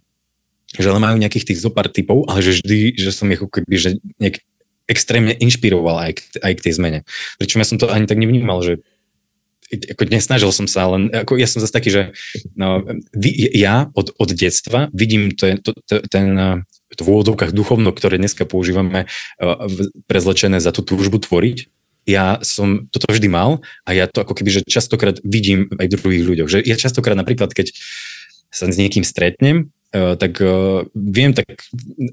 že ale majú nejakých tých zopár typov, ale že vždy, že som ich keby, že nejak extrémne inšpiroval aj k, aj k tej zmene. Pričom ja som to ani tak nevnímal, že ako nesnažil som sa, len ako ja som zase taký, že no, ja od, od detstva vidím to, to, to, ten v úvodovkách duchovno, ktoré dneska používame prezlečené za tú túžbu tvoriť, ja som toto vždy mal a ja to ako keby, že častokrát vidím aj druhých ľuďoch. Že ja častokrát napríklad, keď sa s niekým stretnem, Eh, tak uh, viem tak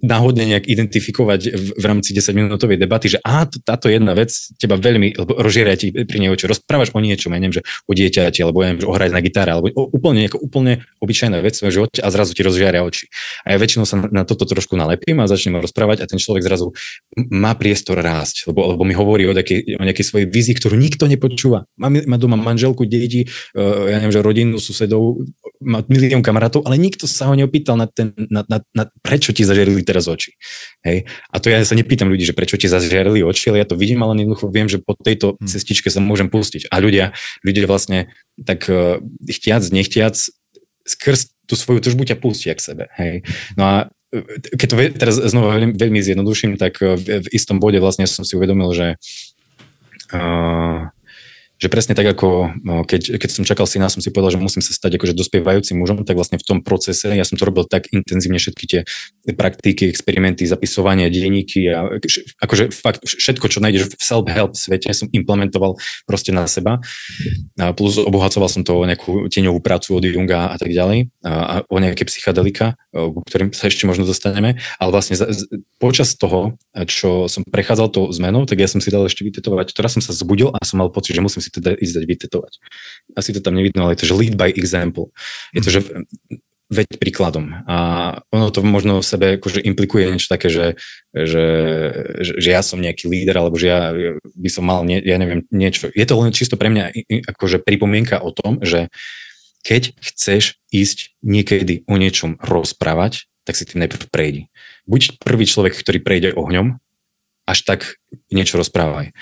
náhodne nejak identifikovať v, rámci 10-minútovej debaty, že á, táto jedna vec teba veľmi, lebo rozžieria ti pri nej oči, rozprávaš o niečom, ja neviem, že o dieťati, alebo ja neviem, že o hrať na gitare, alebo o, úplne, ako úplne obyčajná vec v živote a zrazu ti rozžiaria oči. A ja väčšinou sa na, toto trošku nalepím a začnem rozprávať a ten človek zrazu má priestor rásť, lebo, lebo mi hovorí o nejakej, o nejakej svojej vízii, ktorú nikto nepočúva. Má, má doma manželku, deti, uh, ja neviem, že rodinu, susedov, má milión kamarátov, ale nikto sa ho neopýtal na, ten, na, na, na prečo ti zažiarili teraz oči. Hej? A to ja sa nepýtam ľudí, že prečo ti zažiarili oči, ale ja to vidím, ale jednoducho viem, že po tejto hmm. cestičke sa môžem pustiť. A ľudia, ľudia vlastne tak uh, chtiac, nechtiac, skrz tú svoju tržbu ťa pustia k sebe. Hej? No a e, keď to teraz znova veľmi, veľmi zjednoduším, tak v, v istom bode vlastne som si uvedomil, že uh, že presne tak ako no, keď, keď som čakal syna, som si povedal, že musím sa stať akože dospievajúcim mužom, tak vlastne v tom procese ja som to robil tak intenzívne všetky tie praktiky, experimenty, zapisovanie, denníky a akože fakt všetko, čo nájdeš v self-help svete, som implementoval proste na seba. A plus obohacoval som to o nejakú tieňovú prácu od Junga a tak ďalej a, a o nejaké psychadelika, ku ktorým sa ešte možno dostaneme, ale vlastne za, počas toho, čo som prechádzal tou zmenou, tak ja som si dal ešte vytetovať. Teraz som sa zbudil a som mal pocit, že musím si teda ísť dať vytetovať. Asi to tam nevidno, ale je to, že lead by example. Je to, že veď príkladom. A ono to možno v sebe akože implikuje niečo také, že, že, že, že ja som nejaký líder, alebo že ja by som mal, nie, ja neviem, niečo. Je to len čisto pre mňa akože pripomienka o tom, že keď chceš ísť niekedy o niečom rozprávať, tak si tým najprv prejdi. Buď prvý človek, ktorý prejde ohňom, až tak niečo rozprávaj.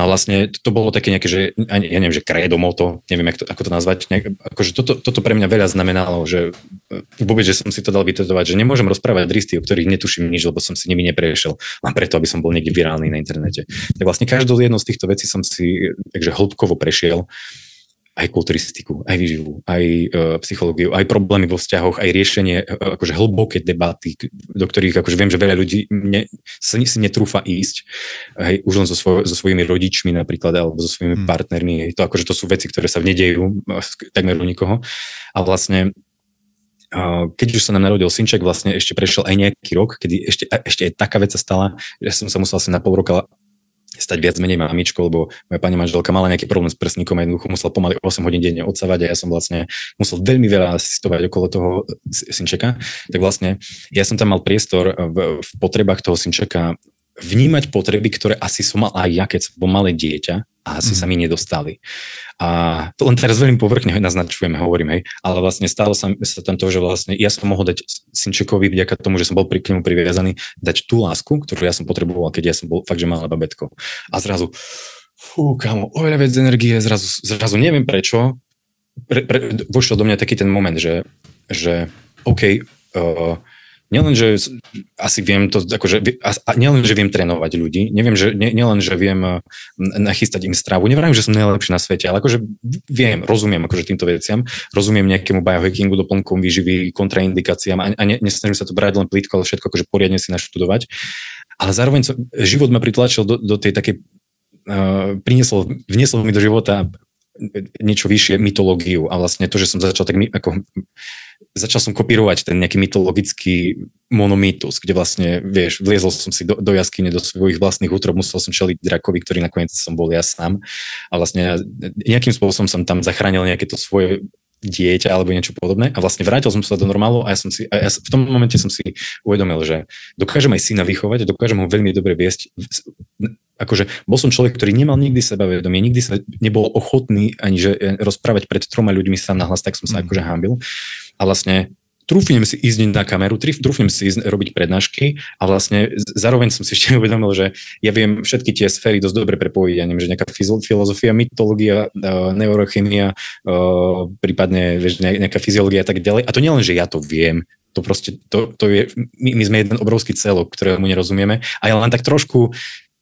No a vlastne to bolo také nejaké, že ja neviem, že kredo, moto, neviem, to, ako to nazvať. Nejak, akože toto, toto pre mňa veľa znamenalo, že vôbec, že som si to dal vytetovať, že nemôžem rozprávať dristy, o ktorých netuším nič, lebo som si nimi neprešiel, len preto, aby som bol niekde virálny na internete. Tak vlastne každú jednu z týchto vecí som si takže hĺbkovo prešiel aj kulturistiku, aj výživu, aj uh, psychológiu, aj problémy vo vzťahoch, aj riešenie uh, akože hlboké debaty, do ktorých akože viem, že veľa ľudí ne, sa si netrúfa ísť, aj už len so, svoj, so svojimi rodičmi napríklad, alebo so svojimi hmm. partnermi. To, akože to sú veci, ktoré sa nedejú takmer u nikoho. A vlastne keď už sa nám narodil synček, vlastne ešte prešiel aj nejaký rok, kedy ešte, ešte aj taká vec sa stala, že som sa musel asi na pol roka stať viac menej mamičkou, lebo moja pani manželka mala nejaký problém s prsníkom a jednoducho musel pomaly 8 hodín denne odsávať a ja som vlastne musel veľmi veľa asistovať okolo toho synčeka. Tak vlastne ja som tam mal priestor v, v potrebách toho synčeka vnímať potreby, ktoré asi som mal aj ja, keď som bol malé dieťa a asi mm. sa mi nedostali. A to len teraz veľmi povrchne naznačujeme, hovorím, hej, ale vlastne stalo sa, sa tam to, že vlastne ja som mohol dať Synčekovi vďaka tomu, že som bol pri k nemu priviazaný, dať tú lásku, ktorú ja som potreboval, keď ja som bol fakt, že malé babetko. A zrazu, fú, kamo, oveľa viac energie, zrazu, zrazu neviem prečo, pre, pre, vošiel do mňa taký ten moment, že, že OK, uh, nielen, že asi viem to, akože, a nielen, že viem trénovať ľudí, neviem, že, nie, nielen, že viem uh, nachystať im stravu, neviem, že som najlepší na svete, ale akože viem, rozumiem akože týmto veciam, rozumiem nejakému biohackingu, doplnkom výživy, kontraindikáciám a, a ne, nesnažím sa to brať len plítko, ale všetko akože poriadne si naštudovať. Ale zároveň som, život ma pritlačil do, do tej takej, uh, priniesol, vniesol mi do života niečo vyššie mytológiu a vlastne to, že som začal tak ako začal som kopírovať ten nejaký mytologický monomýtus, kde vlastne, vieš, vliezol som si do, do jaskyne, do svojich vlastných útrob, musel som čeliť drakovi, ktorý nakoniec som bol ja sám a vlastne nejakým spôsobom som tam zachránil nejaké to svoje dieťa alebo niečo podobné a vlastne vrátil som sa do normálu a ja som si, a ja v tom momente som si uvedomil, že dokážem aj syna vychovať, dokážem ho veľmi dobre viesť akože bol som človek, ktorý nemal nikdy sebavedomie, nikdy sa nebol ochotný ani že e, rozprávať pred troma ľuďmi sám na hlas, tak som sa mm. akože hámbil. A vlastne trúfnem si ísť na kameru, trúfnem si ísť robiť prednášky a vlastne zároveň som si ešte uvedomil, že ja viem všetky tie sféry dosť dobre prepojiť, ja neviem, že nejaká filozofia, mytológia, uh, neurochemia, uh, prípadne vieš, nejaká fyziológia a tak ďalej. A to nielen, že ja to viem, to proste, to, to je, my, my sme jeden obrovský celok, ktorému nerozumieme a ja len tak trošku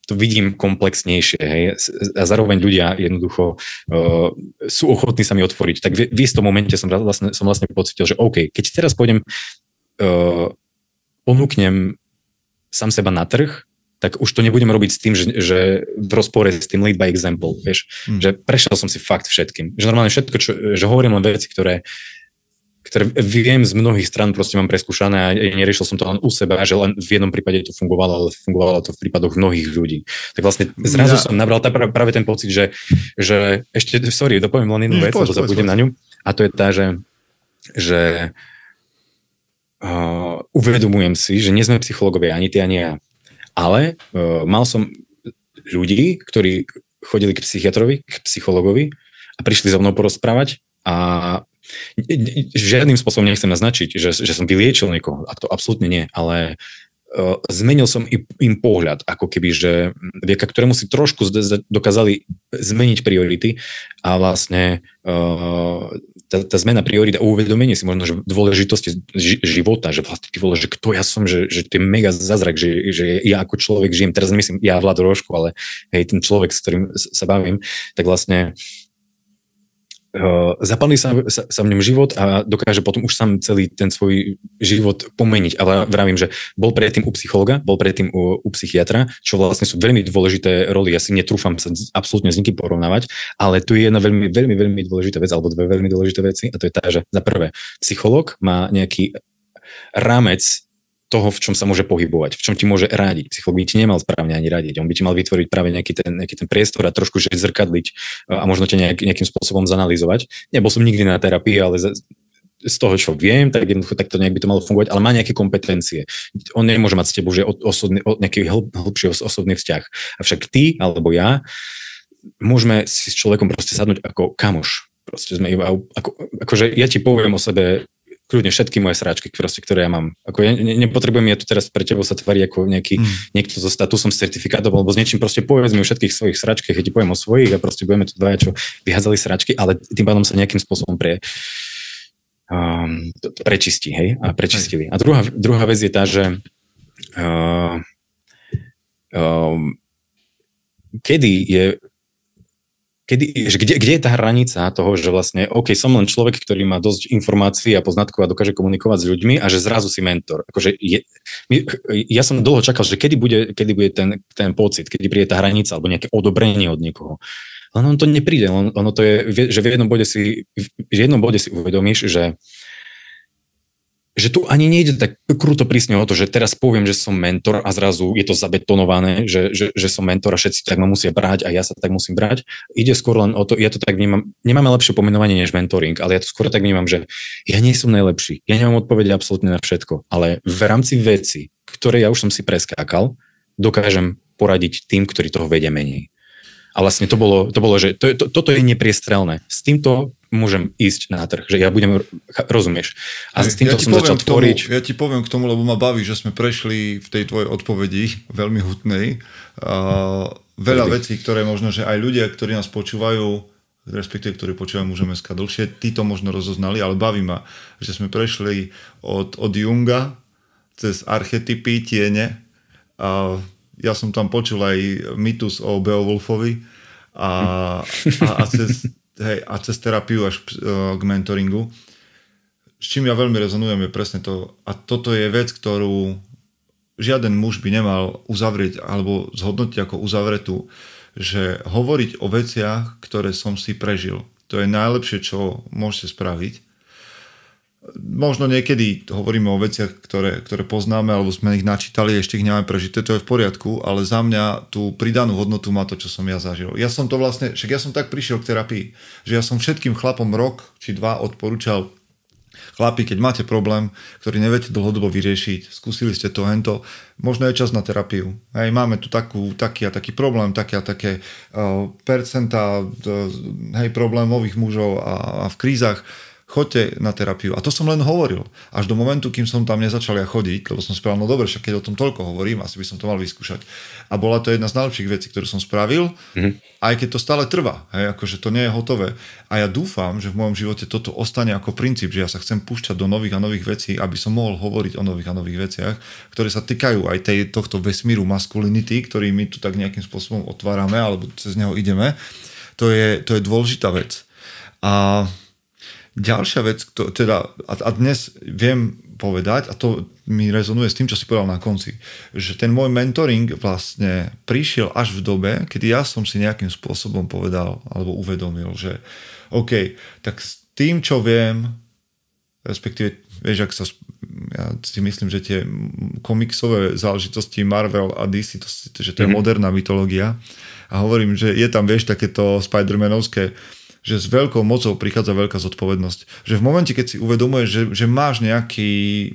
to vidím komplexnejšie. Hej? A zároveň ľudia jednoducho uh, sú ochotní sa mi otvoriť. Tak v, v istom momente som vlastne, som vlastne pocitil, že OK, keď teraz pôjdem, uh, ponúknem sám seba na trh, tak už to nebudem robiť s tým, že, že v rozpore s tým lead by example, vieš, hmm. že prešiel som si fakt všetkým. Že normálne všetko, čo, že hovorím len veci, ktoré ktoré viem z mnohých stran proste mám preskúšané a neriešil som to len u seba, že len v jednom prípade to fungovalo, ale fungovalo to v prípadoch mnohých ľudí. Tak vlastne zrazu ja. som nabral tá, práve ten pocit, že, že ešte, sorry, dopoviem len jednu vec, lebo zabudem na ňu a to je tá, že, že uh, uvedomujem si, že nie sme psychológovia, ani ty, ani ja. Ale uh, mal som ľudí, ktorí chodili k psychiatrovi, k psychologovi a prišli za mnou porozprávať a žiadnym spôsobom nechcem naznačiť, že, že som vyliečil niekoho, a to absolútne nie, ale uh, zmenil som im, pohľad, ako keby, že vďaka ktorému si trošku dokázali zmeniť priority a vlastne uh, tá, tá zmena priorita, uvedomenie si možno, že dôležitosti ži, života, že vlastne ty že kto ja som, že, že to je mega zázrak, že, že ja ako človek žijem, teraz nemyslím ja Vlad Rožku, ale hej, ten človek, s ktorým sa bavím, tak vlastne uh, uh, zapadli sa, sa, sa v ňom život a dokáže potom už sám celý ten svoj život pomeniť. Ale vravím, že bol predtým u psychologa, bol predtým u, u psychiatra, čo vlastne sú veľmi dôležité roly. Ja si netrúfam sa absolútne s nikým porovnávať, ale tu je jedna veľmi, veľmi, veľmi dôležitá vec, alebo dve veľmi dôležité veci a to je tá, že za prvé, psycholog má nejaký rámec toho, v čom sa môže pohybovať, v čom ti môže radiť. Psycholog by ti nemal správne ani radiť. On by ti mal vytvoriť práve nejaký ten, nejaký ten priestor a trošku že zrkadliť a možno ťa nejak, nejakým spôsobom zanalizovať. Nebol som nikdy na terapii, ale z, z toho, čo viem, tak jednoducho takto nejak by to malo fungovať, ale má nejaké kompetencie. On nemôže mať s tebou že osobný, nejaký hlb, hlbší osobný vzťah. Avšak ty alebo ja môžeme si s človekom proste sadnúť ako kamoš. Proste sme iba, ako, akože ja ti poviem o sebe kľudne všetky moje sračky, proste, ktoré ja mám. Ako ja ne, nepotrebujem ja tu teraz pre tebou sa tvariť ako nejaký, mm. niekto so statusom certifikátov alebo s niečím, proste povedz mi o všetkých svojich sračkách, ja ti poviem o svojich a proste budeme tu dvaja, čo vyhádzali sračky, ale tým pádom sa nejakým spôsobom pre, um, prečistí, hej, a prečistili. A druhá, druhá vec je tá, že uh, um, kedy je kedy, kde, kde je tá hranica toho, že vlastne, OK, som len človek, ktorý má dosť informácií a poznatkov a dokáže komunikovať s ľuďmi a že zrazu si mentor. Akože je, my, ja som dlho čakal, že kedy bude, kedy bude ten, ten pocit, kedy príde tá hranica alebo nejaké odobrenie od niekoho. Len on to nepríde, ono to je, že v jednom bode si, v jednom bode si uvedomíš, že že tu ani nejde tak kruto prísne o to, že teraz poviem, že som mentor a zrazu je to zabetonované, že, že, že som mentor a všetci tak ma musia brať a ja sa tak musím brať. Ide skôr len o to, ja to tak vnímam, nemáme lepšie pomenovanie než mentoring, ale ja to skôr tak vnímam, že ja nie som najlepší, ja nemám odpovede absolútne na všetko, ale v rámci veci, ktoré ja už som si preskákal, dokážem poradiť tým, ktorí toho vedia menej. A vlastne to bolo, to bolo že to, to, toto je nepriestrelné. S týmto môžem ísť na trh, že ja budem, rozumieš. A s týmto ja som začal tomu, tvoriť. Ja ti poviem k tomu, lebo ma baví, že sme prešli v tej tvojej odpovedi, veľmi hutnej, uh, veľa Vždy. vecí, ktoré možno, že aj ľudia, ktorí nás počúvajú, respektíve, ktorí počúvajú Môžeme ska dlhšie, tí to možno rozoznali, ale baví ma, že sme prešli od, od Junga cez archetypy, tiene. A ja som tam počul aj mytus o Beowulfovi a, a, a cez hej, a cez terapiu až uh, k mentoringu. S čím ja veľmi rezonujem je presne to, a toto je vec, ktorú žiaden muž by nemal uzavrieť alebo zhodnotiť ako uzavretú, že hovoriť o veciach, ktoré som si prežil. To je najlepšie, čo môžete spraviť možno niekedy hovoríme o veciach, ktoré, ktoré poznáme alebo sme ich načítali, ešte ich nemáme prežité, to je v poriadku, ale za mňa tú pridanú hodnotu má to, čo som ja zažil. Ja som to vlastne, však ja som tak prišiel k terapii, že ja som všetkým chlapom rok či dva odporúčal chlapi, keď máte problém, ktorý neviete dlhodobo vyriešiť, skúsili ste to, hento, možno je čas na terapiu. Hej, máme tu takú, taký a taký problém, také a také uh, percenta uh, hej, problémových mužov a, a v krízach choďte na terapiu. A to som len hovoril. Až do momentu, kým som tam nezačal ja chodiť, lebo som spravil, no dobre, však keď o tom toľko hovorím, asi by som to mal vyskúšať. A bola to jedna z najlepších vecí, ktorú som spravil, mm-hmm. aj keď to stále trvá, hej, akože to nie je hotové. A ja dúfam, že v mojom živote toto ostane ako princíp, že ja sa chcem púšťať do nových a nových vecí, aby som mohol hovoriť o nových a nových veciach, ktoré sa týkajú aj tej, tohto vesmíru maskulinity, ktorý my tu tak nejakým spôsobom otvárame, alebo cez neho ideme. To je, to je dôležitá vec. A Ďalšia vec, to, teda, a, a dnes viem povedať, a to mi rezonuje s tým, čo si povedal na konci, že ten môj mentoring vlastne prišiel až v dobe, kedy ja som si nejakým spôsobom povedal alebo uvedomil, že OK, tak s tým, čo viem, respektíve, vieš, ak sa, ja si myslím, že tie komiksové záležitosti Marvel a DC, to, že to je mm-hmm. moderná mytológia a hovorím, že je tam, vieš, takéto Spider-Manovské že s veľkou mocou prichádza veľká zodpovednosť. Že v momente, keď si uvedomuješ, že, že máš nejaký,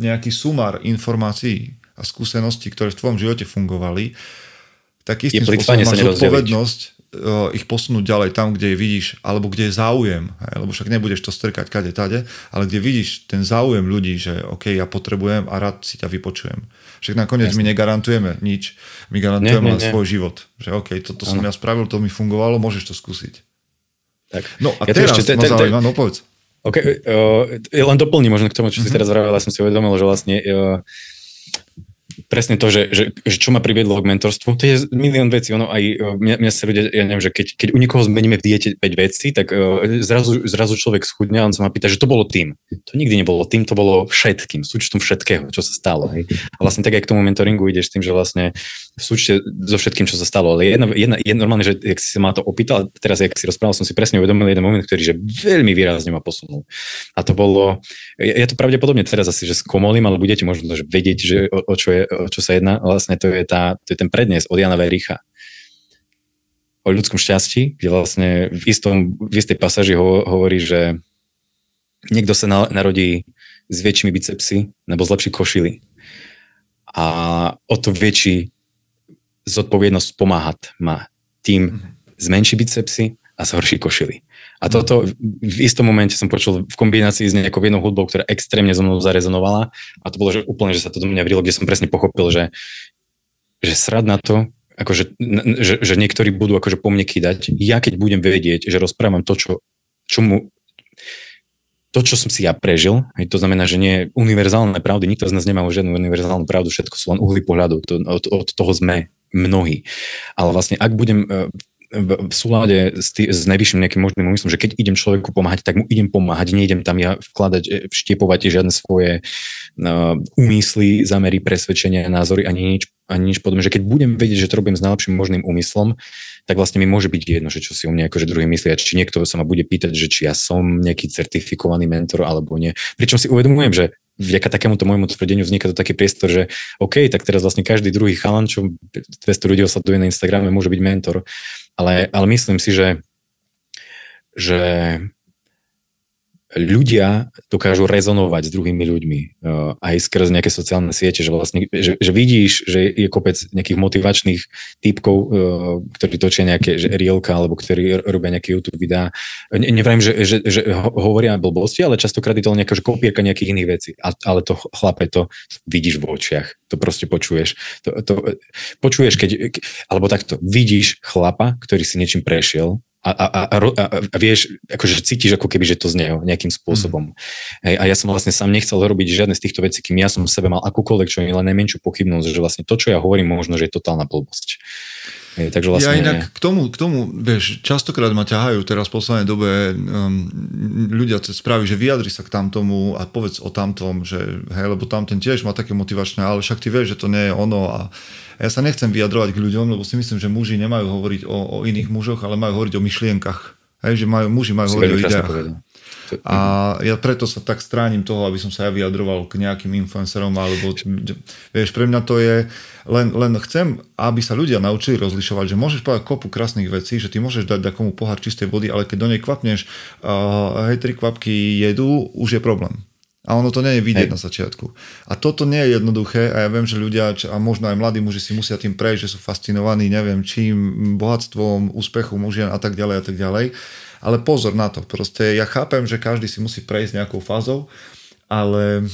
nejaký sumár informácií a skúseností, ktoré v tvojom živote fungovali, tak istým spôsobom máš zodpovednosť ich posunúť ďalej tam, kde je vidíš, alebo kde je záujem, hej, lebo však nebudeš to strkať kade tade, ale kde vidíš ten záujem ľudí, že OK, ja potrebujem a rád si ťa vypočujem. Však nakoniec Jasne. my negarantujeme nič, my garantujeme len svoj život. Že OK, toto som ja spravil, to mi fungovalo, môžeš to skúsiť. Tak. No a ja teraz ešte, ma zaujíma, no povedz. OK, uh, len doplním možno k tomu, čo si mhm. teraz vravel, ja som si uvedomil, že vlastne uh, presne to, že, že, že čo ma priviedlo k mentorstvu, to je milión vecí. Ono aj, e, mňa, mňa sa ľudia, ja neviem, že keď, keď u niekoho zmeníme v diete 5 vecí, tak uh, zrazu, zrazu človek schudne a on sa ma pýta, že to bolo tým. To nikdy nebolo tým, to bolo všetkým, súčtom všetkého, čo sa stalo. Hej. A vlastne tak aj k tomu mentoringu ideš tým, že vlastne súčte so všetkým, čo sa stalo. Ale jedna, jedna, jedna normálne, že jak si sa ma to opýtal, teraz, jak si rozprával, som si presne uvedomil jeden moment, ktorý že veľmi výrazne ma posunul. A to bolo, ja, ja to pravdepodobne teraz asi, že skomolím, ale budete možno že vedieť, že o, o, čo je, o čo sa jedná. Vlastne to je, tá, to je ten prednes od Jana Vericha o ľudskom šťastí, kde vlastne v, istom, v istej pasáži ho, hovorí, že niekto sa na, narodí s väčšími bicepsy nebo s lepší košily. A o to väčší zodpovednosť pomáhať má tým z menší bicepsy a z horší košily. A toto v istom momente som počul v kombinácii s nejakou jednou hudbou, ktorá extrémne so mnou zarezonovala a to bolo že úplne, že sa to do mňa vrilo, kde som presne pochopil, že, že srad na to, akože, že, že niektorí budú akože po mne kýdať. Ja keď budem vedieť, že rozprávam to, čo, čo mu to, čo som si ja prežil, to znamená, že nie univerzálne pravdy, nikto z nás nemá žiadnu univerzálnu pravdu, všetko sú len uhly pohľadu, to, od, od toho sme mnohí. Ale vlastne, ak budem e, v súlade s, tý, s najvyšším nejakým možným úmyslom, že keď idem človeku pomáhať, tak mu idem pomáhať, nejdem tam ja vkladať, e, štiepovať žiadne svoje uh, úmysly, zamery, presvedčenia, názory ani nič, ani nič podobné. Že keď budem vedieť, že to robím s najlepším možným úmyslom, tak vlastne mi môže byť jedno, že čo si o mne akože druhý myslia, či niekto sa ma bude pýtať, že či ja som nejaký certifikovaný mentor alebo nie. Pričom si uvedomujem, že vďaka takémuto môjmu tvrdeniu vzniká to taký priestor, že OK, tak teraz vlastne každý druhý chalan, čo 200 ľudí osleduje na Instagrame, môže byť mentor. Ale, ale myslím si, že, že ľudia dokážu rezonovať s druhými ľuďmi uh, aj skrz nejaké sociálne siete, že vlastne, že, že vidíš, že je kopec nejakých motivačných typkov, uh, ktorí točia nejaké že rielka alebo ktorí robia nejaké YouTube videá. Ne, že, že, že hovoria blbosti, ale častokrát je to nejaká že kopierka nejakých iných vecí. Ale to chlape, to vidíš v očiach, to proste počuješ. To, to, počuješ, keď, alebo takto, vidíš chlapa, ktorý si niečím prešiel a, a, a, a, a vieš, akože cítiš ako keby, že to z neho nejakým spôsobom. Mm. Hej, a ja som vlastne sám nechcel robiť žiadne z týchto vecí, kým ja som v sebe mal akúkoľvek, čo je len najmenšiu pochybnosť, že vlastne to, čo ja hovorím, možno, že je totálna blbosť. Hej, takže vlastne... Ja inak k tomu, k tomu, vieš, častokrát ma ťahajú teraz v poslednej dobe um, ľudia cez správy, že vyjadri sa k tamtomu a povedz o tamtom, že hej, lebo tamten tiež má také motivačné, ale však ty vieš, že to nie je ono a ja sa nechcem vyjadrovať k ľuďom, lebo si myslím, že muži nemajú hovoriť o, o iných mužoch, ale majú hovoriť o myšlienkach. Hej, že majú, muži majú si hovoriť o ideách. A ja preto sa tak stránim toho, aby som sa ja vyjadroval k nejakým influencerom, alebo vieš, pre mňa to je, len, len chcem, aby sa ľudia naučili rozlišovať, že môžeš povedať kopu krásnych vecí, že ty môžeš dať takomu pohár čistej vody, ale keď do nej kvapneš, uh, hej, tri kvapky jedú, už je problém. A ono to nie je vidieť Hej. na začiatku. A toto nie je jednoduché a ja viem, že ľudia, a možno aj mladí muži si musia tým prejsť, že sú fascinovaní, neviem čím, bohatstvom, úspechu mužia a tak ďalej a tak ďalej. Ale pozor na to, proste ja chápem, že každý si musí prejsť nejakou fázou, ale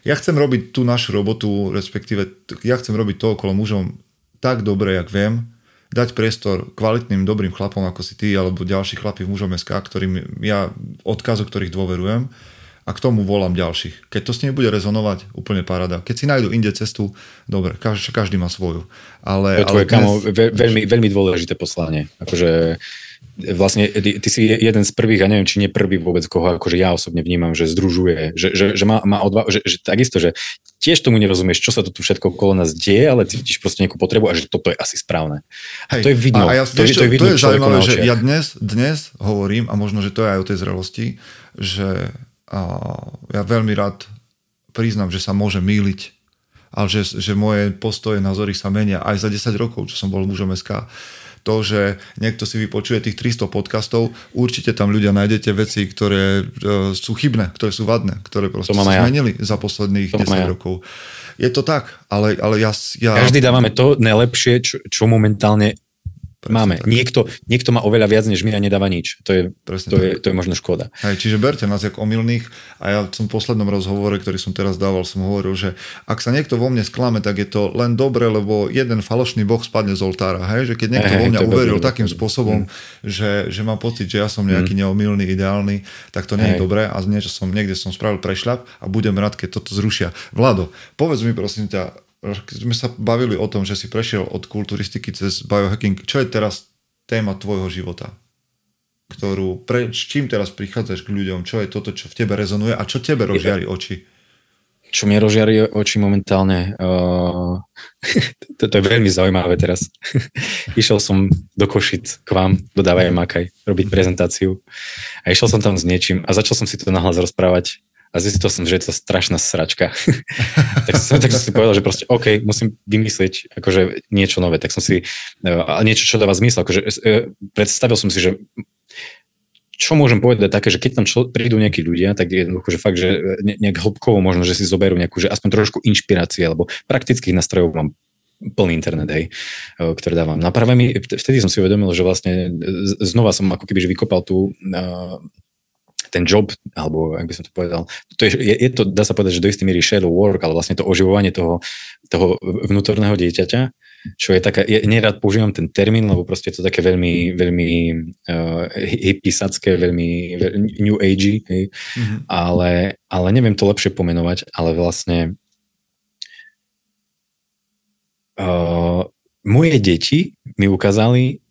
ja chcem robiť tú našu robotu, respektíve ja chcem robiť to okolo mužom tak dobre, jak viem, dať priestor kvalitným, dobrým chlapom, ako si ty, alebo ďalší chlapi v mužom SK, ktorým ja odkazu, ktorých dôverujem, a k tomu volám ďalších. Keď to s nimi bude rezonovať, úplne parada. Keď si nájdu inde cestu, dobre, každý, každý má svoju. Ale, to je tvoje, ale dnes... kamo, veľmi, veľmi dôležité poslanie. Akože vlastne ty, ty si jeden z prvých, a neviem, či nie prvý vôbec, koho akože ja osobne vnímam, že združuje, že, že, že má, má odva- že, že takisto, že tiež tomu nerozumieš, čo sa to tu všetko okolo nás deje, ale cítiš proste nejakú potrebu a že toto je asi správne. Hej, to je vidno. A ja, to, je, to, je vidno to je zaujímavé, že ja dnes, dnes hovorím, a možno, že to je aj o tej zrelosti, že a ja veľmi rád priznám, že sa môže míliť, ale že, že moje postoje, názory sa menia aj za 10 rokov, čo som bol mužom SK. To, že niekto si vypočuje tých 300 podcastov, určite tam ľudia nájdete veci, ktoré uh, sú chybné, ktoré sú vadné, ktoré proste sa ja. zmenili za posledných to 10 ja. rokov. Je to tak, ale, ale ja, ja... Každý dávame to najlepšie, čo, čo momentálne Presne Máme. Niekto, niekto má oveľa viac než my a nedáva nič. To je, to je, to je možno škoda. Hej, čiže berte nás ako omylných a ja v tom poslednom rozhovore, ktorý som teraz dával, som hovoril, že ak sa niekto vo mne sklame, tak je to len dobre, lebo jeden falošný boh spadne z oltára. Hej? Že keď niekto hej, vo mňa uveril dobrý, takým dobrý. spôsobom, mm. že, že má pocit, že ja som nejaký mm. neomylný, ideálny, tak to nie je dobré a niečo som, niekde som spravil prešľap a budem rád, keď toto zrušia. Vlado, povedz mi prosím ťa, keď sme sa bavili o tom, že si prešiel od kulturistiky cez biohacking, čo je teraz téma tvojho života? Ktorú, pre, s čím teraz prichádzaš k ľuďom? Čo je toto, čo v tebe rezonuje a čo tebe rozžiari oči? Čo mi rozžiari oči momentálne? Uh, to, je veľmi zaujímavé teraz. išiel som do Košic k vám, do Dávaj Makaj, robiť prezentáciu a išiel som tam s niečím a začal som si to nahlas rozprávať a zistil som, že je to strašná sračka. tak, som, tak som si povedal, že proste OK, musím vymyslieť akože niečo nové, tak som si, e, a niečo, čo dáva zmysel, akože e, predstavil som si, že čo môžem povedať také, že keď tam člo, prídu nejakí ľudia, tak jednoducho, že fakt, že ne, nejak hĺbkovo možno, že si zoberú nejakú, že aspoň trošku inšpirácie, alebo praktických nástrojov mám plný internet, hej, ktoré dávam. Na práve mi, vtedy som si uvedomil, že vlastne znova som ako keby vykopal tú ten job, alebo ak by som to povedal, to je, je, je to, dá sa povedať, že do istej miery shadow work, ale vlastne to oživovanie toho, toho vnútorného dieťaťa, čo je také, ja nerad používam ten termín, lebo proste je to také veľmi, veľmi uh, hippisacké, veľmi, veľmi new age, hej, mm-hmm. ale, ale neviem to lepšie pomenovať, ale vlastne uh, moje deti mi ukázali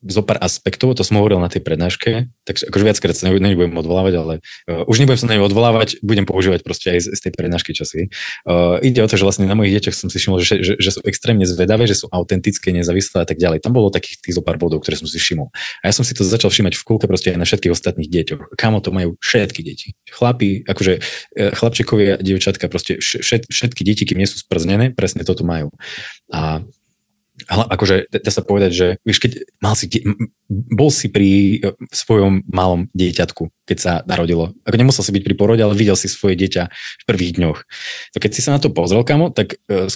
zo pár aspektov, to som hovoril na tej prednáške, takže akože viackrát sa nebudem odvolávať, ale uh, už nebudem sa na odvolávať, budem používať proste aj z, z tej prednášky časy. Uh, ide o to, že vlastne na mojich deťoch som si všimol, že, že, že sú extrémne zvedavé, že sú autentické, nezávislé a tak ďalej. Tam bolo takých tých zo pár bodov, ktoré som si všimol. A ja som si to začal všimať v kulke proste aj na všetkých ostatných deťoch. Kamo to majú všetky deti. Chlapi, akože e, chlapčekovia, dievčatka, proste všet, všetky deti, kým nie sú sprznené, presne toto majú. A akože dá sa povedať, že vieš, keď mal si, bol si pri e, svojom malom dieťatku, keď sa narodilo. Ako nemusel si byť pri porode, ale videl si svoje dieťa v prvých dňoch. To keď si sa na to pozrel, kamo, tak uh,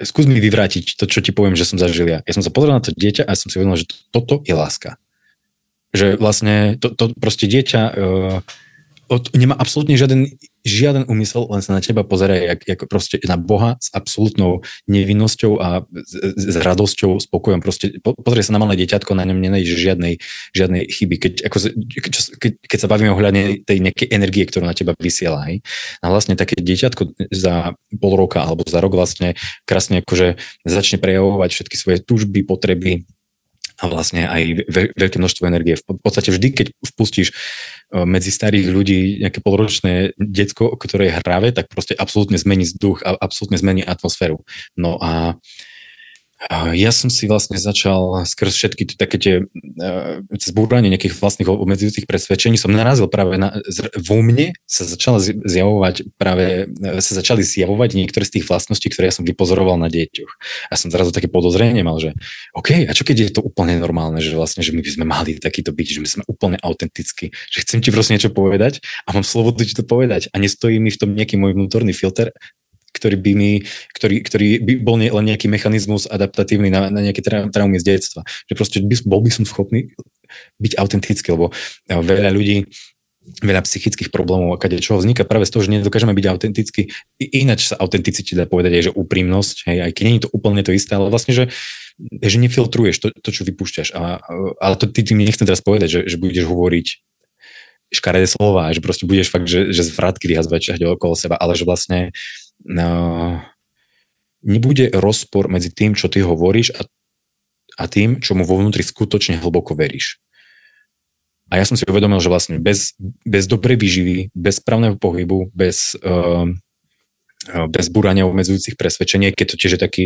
skús mi vyvrátiť to, čo ti poviem, že som zažil ja. Ja som sa pozrel na to dieťa a som si uvedomil, že toto je láska. Že vlastne to, to proste dieťa uh, od, nemá absolútne žiaden, žiaden úmysel, len sa na teba pozera jak, jak proste na Boha s absolútnou nevinnosťou a s, s radosťou, spokojom. Proste po, pozrie sa na malé dieťatko, na ňom nenájdeš žiadnej, žiadnej chyby. Keď, ako, keď, keď, sa bavíme ohľadne tej nejakej energie, ktorú na teba vysiela. Hej. A vlastne také dieťatko za pol roka alebo za rok vlastne krásne akože začne prejavovať všetky svoje tužby, potreby, a vlastne aj veľké množstvo energie. V podstate vždy, keď vpustíš e, medzi starých ľudí nejaké polročné decko, ktoré je hravé, tak proste absolútne zmení vzduch a absolútne zmení atmosféru. No a ja som si vlastne začal skrz všetky tie také tie, uh, zbúranie nejakých vlastných obmedzujúcich presvedčení som narazil práve na, vo mne sa začala zjavovať práve, e, sa začali zjavovať niektoré z tých vlastností, ktoré ja som vypozoroval na deťoch. A som zrazu také podozrenie mal, že OK, a čo keď je to úplne normálne, že vlastne, že my by sme mali takýto byť, že my sme úplne autentickí, že chcem ti proste niečo povedať a mám slobodu ti to povedať a nestojí mi v tom nejaký môj vnútorný filter ktorý by mi, ktorý, ktorý by bol nie, len nejaký mechanizmus adaptatívny na, na nejaké traumy z detstva. Že proste by, bol by som schopný byť autentický, lebo veľa ľudí veľa psychických problémov, kade čo vzniká práve z toho, že nedokážeme byť autentickí. Ináč sa autenticite dá povedať aj, že úprimnosť, hej, aj keď nie je to úplne to isté, ale vlastne, že, že nefiltruješ to, to čo vypúšťaš. A, ale to ty, tým nechcem teraz povedať, že, že budeš hovoriť škaredé slova, že proste budeš fakt, že, že zvratky vyhazovať okolo seba, ale že vlastne nebude rozpor medzi tým, čo ty hovoríš a, a tým, čo mu vo vnútri skutočne hlboko veríš. A ja som si uvedomil, že vlastne bez, bez dobrej výživy, bez správneho pohybu, bez uh, bez búrania obmedzujúcich presvedčení, keď to tiež je taký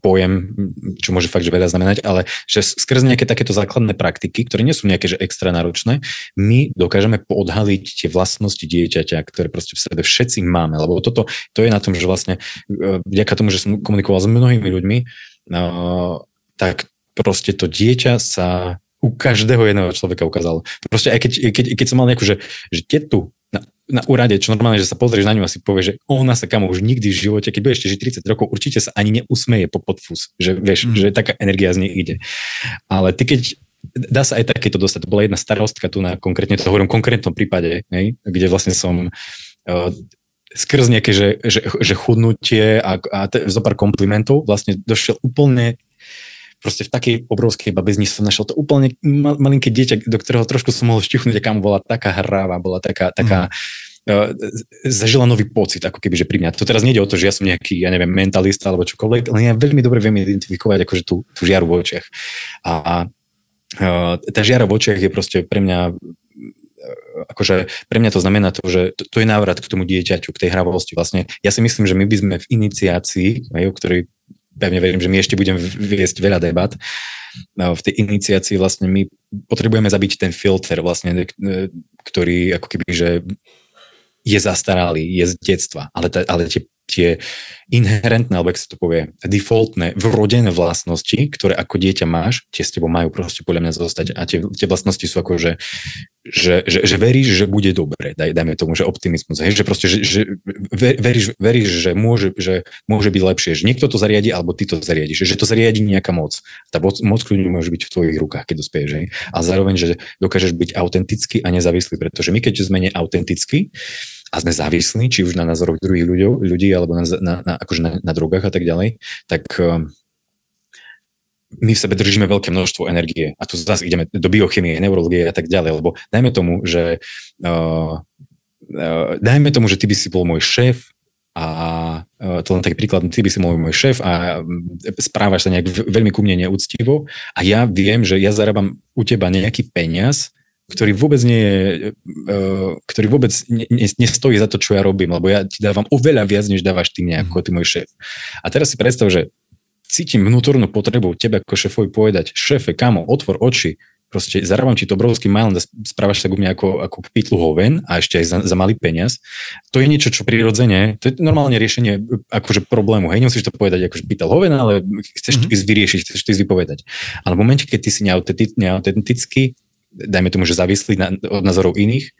pojem, čo môže fakt že veľa znamenať, ale že skrz nejaké takéto základné praktiky, ktoré nie sú nejaké že extra náročné, my dokážeme podhaliť tie vlastnosti dieťaťa, ktoré proste v sebe všetci máme, lebo toto to je na tom, že vlastne eh, vďaka tomu, že som komunikoval s mnohými ľuďmi, no, tak proste to dieťa sa u každého jedného človeka ukázalo. Proste aj keď, keď, keď som mal nejakú, že, že tetu, na úrade, čo normálne, že sa pozrieš na ňu a si povieš, že ona sa kamo už nikdy v živote, keď budeš žiť 30 rokov, určite sa ani neusmeje po podfus, že vieš, mm. že taká energia z nej ide. Ale ty keď dá sa aj takéto dostať. To bola jedna starostka tu na konkrétne, to hovorím konkrétnom prípade, hej, kde vlastne som uh, skrz nejaké, že, že, že chudnutie a, a te, zo pár komplimentov vlastne došiel úplne proste v takej obrovskej babezni som našiel to úplne mal, malinké dieťa, do ktorého trošku som mohol štichnúť, kam bola taká hráva, bola taká, taká mm zažila nový pocit, ako keby, že pri mňa. To teraz nejde o to, že ja som nejaký, ja neviem, mentalista alebo čokoľvek, ale ja veľmi dobre viem identifikovať akože tú, tú žiaru v očiach. A, a tá žiara v očiach je proste pre mňa akože pre mňa to znamená to, že to, to je návrat k tomu dieťaťu, k tej hravosti vlastne. Ja si myslím, že my by sme v iniciácii, o ktorej pevne verím, že my ešte budeme viesť veľa debat, v tej iniciácii vlastne my potrebujeme zabiť ten filter vlastne, ktorý ako keby, že je zastaralý, je z detstva, ale, ta, ale tie, tie inherentné, alebo ak sa to povie, defaultné, vrodené vlastnosti, ktoré ako dieťa máš, tie s tebou majú proste podľa mňa zostať a tie, tie vlastnosti sú ako, že, že, že, že veríš, že bude dobre, daj, dajme tomu, že optimizmus, hej, že proste, že, že veríš, veríš, že môže, že môže byť lepšie, že niekto to zariadi, alebo ty to zariadiš, že to zariadi nejaká moc. Tá moc, moc kľudne môže byť v tvojich rukách, keď dospieš, hej. A zároveň, že dokážeš byť autentický a nezávislý, pretože my keď sme neautentickí, a sme závislí, či už na názoroch druhých ľudí, ľudí alebo na, na, na, akože na, na drogách a tak ďalej, tak uh, my v sebe držíme veľké množstvo energie. A tu zase ideme do biochemie, neurologie a tak ďalej, lebo dajme tomu, že uh, uh, dajme tomu, že ty by si bol môj šéf a uh, to len taký príklad, ty by si bol môj šéf a správaš sa nejak veľmi ku mne neúctivo a ja viem, že ja zarábam u teba nejaký peniaz, ktorý vôbec nie je, uh, ktorý vôbec ne, ne, nestojí za to, čo ja robím, lebo ja ti dávam oveľa viac, než dávaš ty mne, ako ty môj šéf. A teraz si predstav, že cítim vnútornú potrebu tebe ako šéfovi povedať, šéfe, kamo, otvor oči, proste zarábam ti to obrovský mail správaš sa ku mne ako, ako k pitlu hoven a ešte aj za, za malý peniaz. To je niečo, čo prirodzene, to je normálne riešenie akože problému. Hej, nemusíš to povedať akože pýtal hoven, ale chceš mm-hmm. to vyriešiť, chceš to vypovedať. Ale v momente, keď ty si neautentický, dajme tomu, že závislý na, od názorov iných,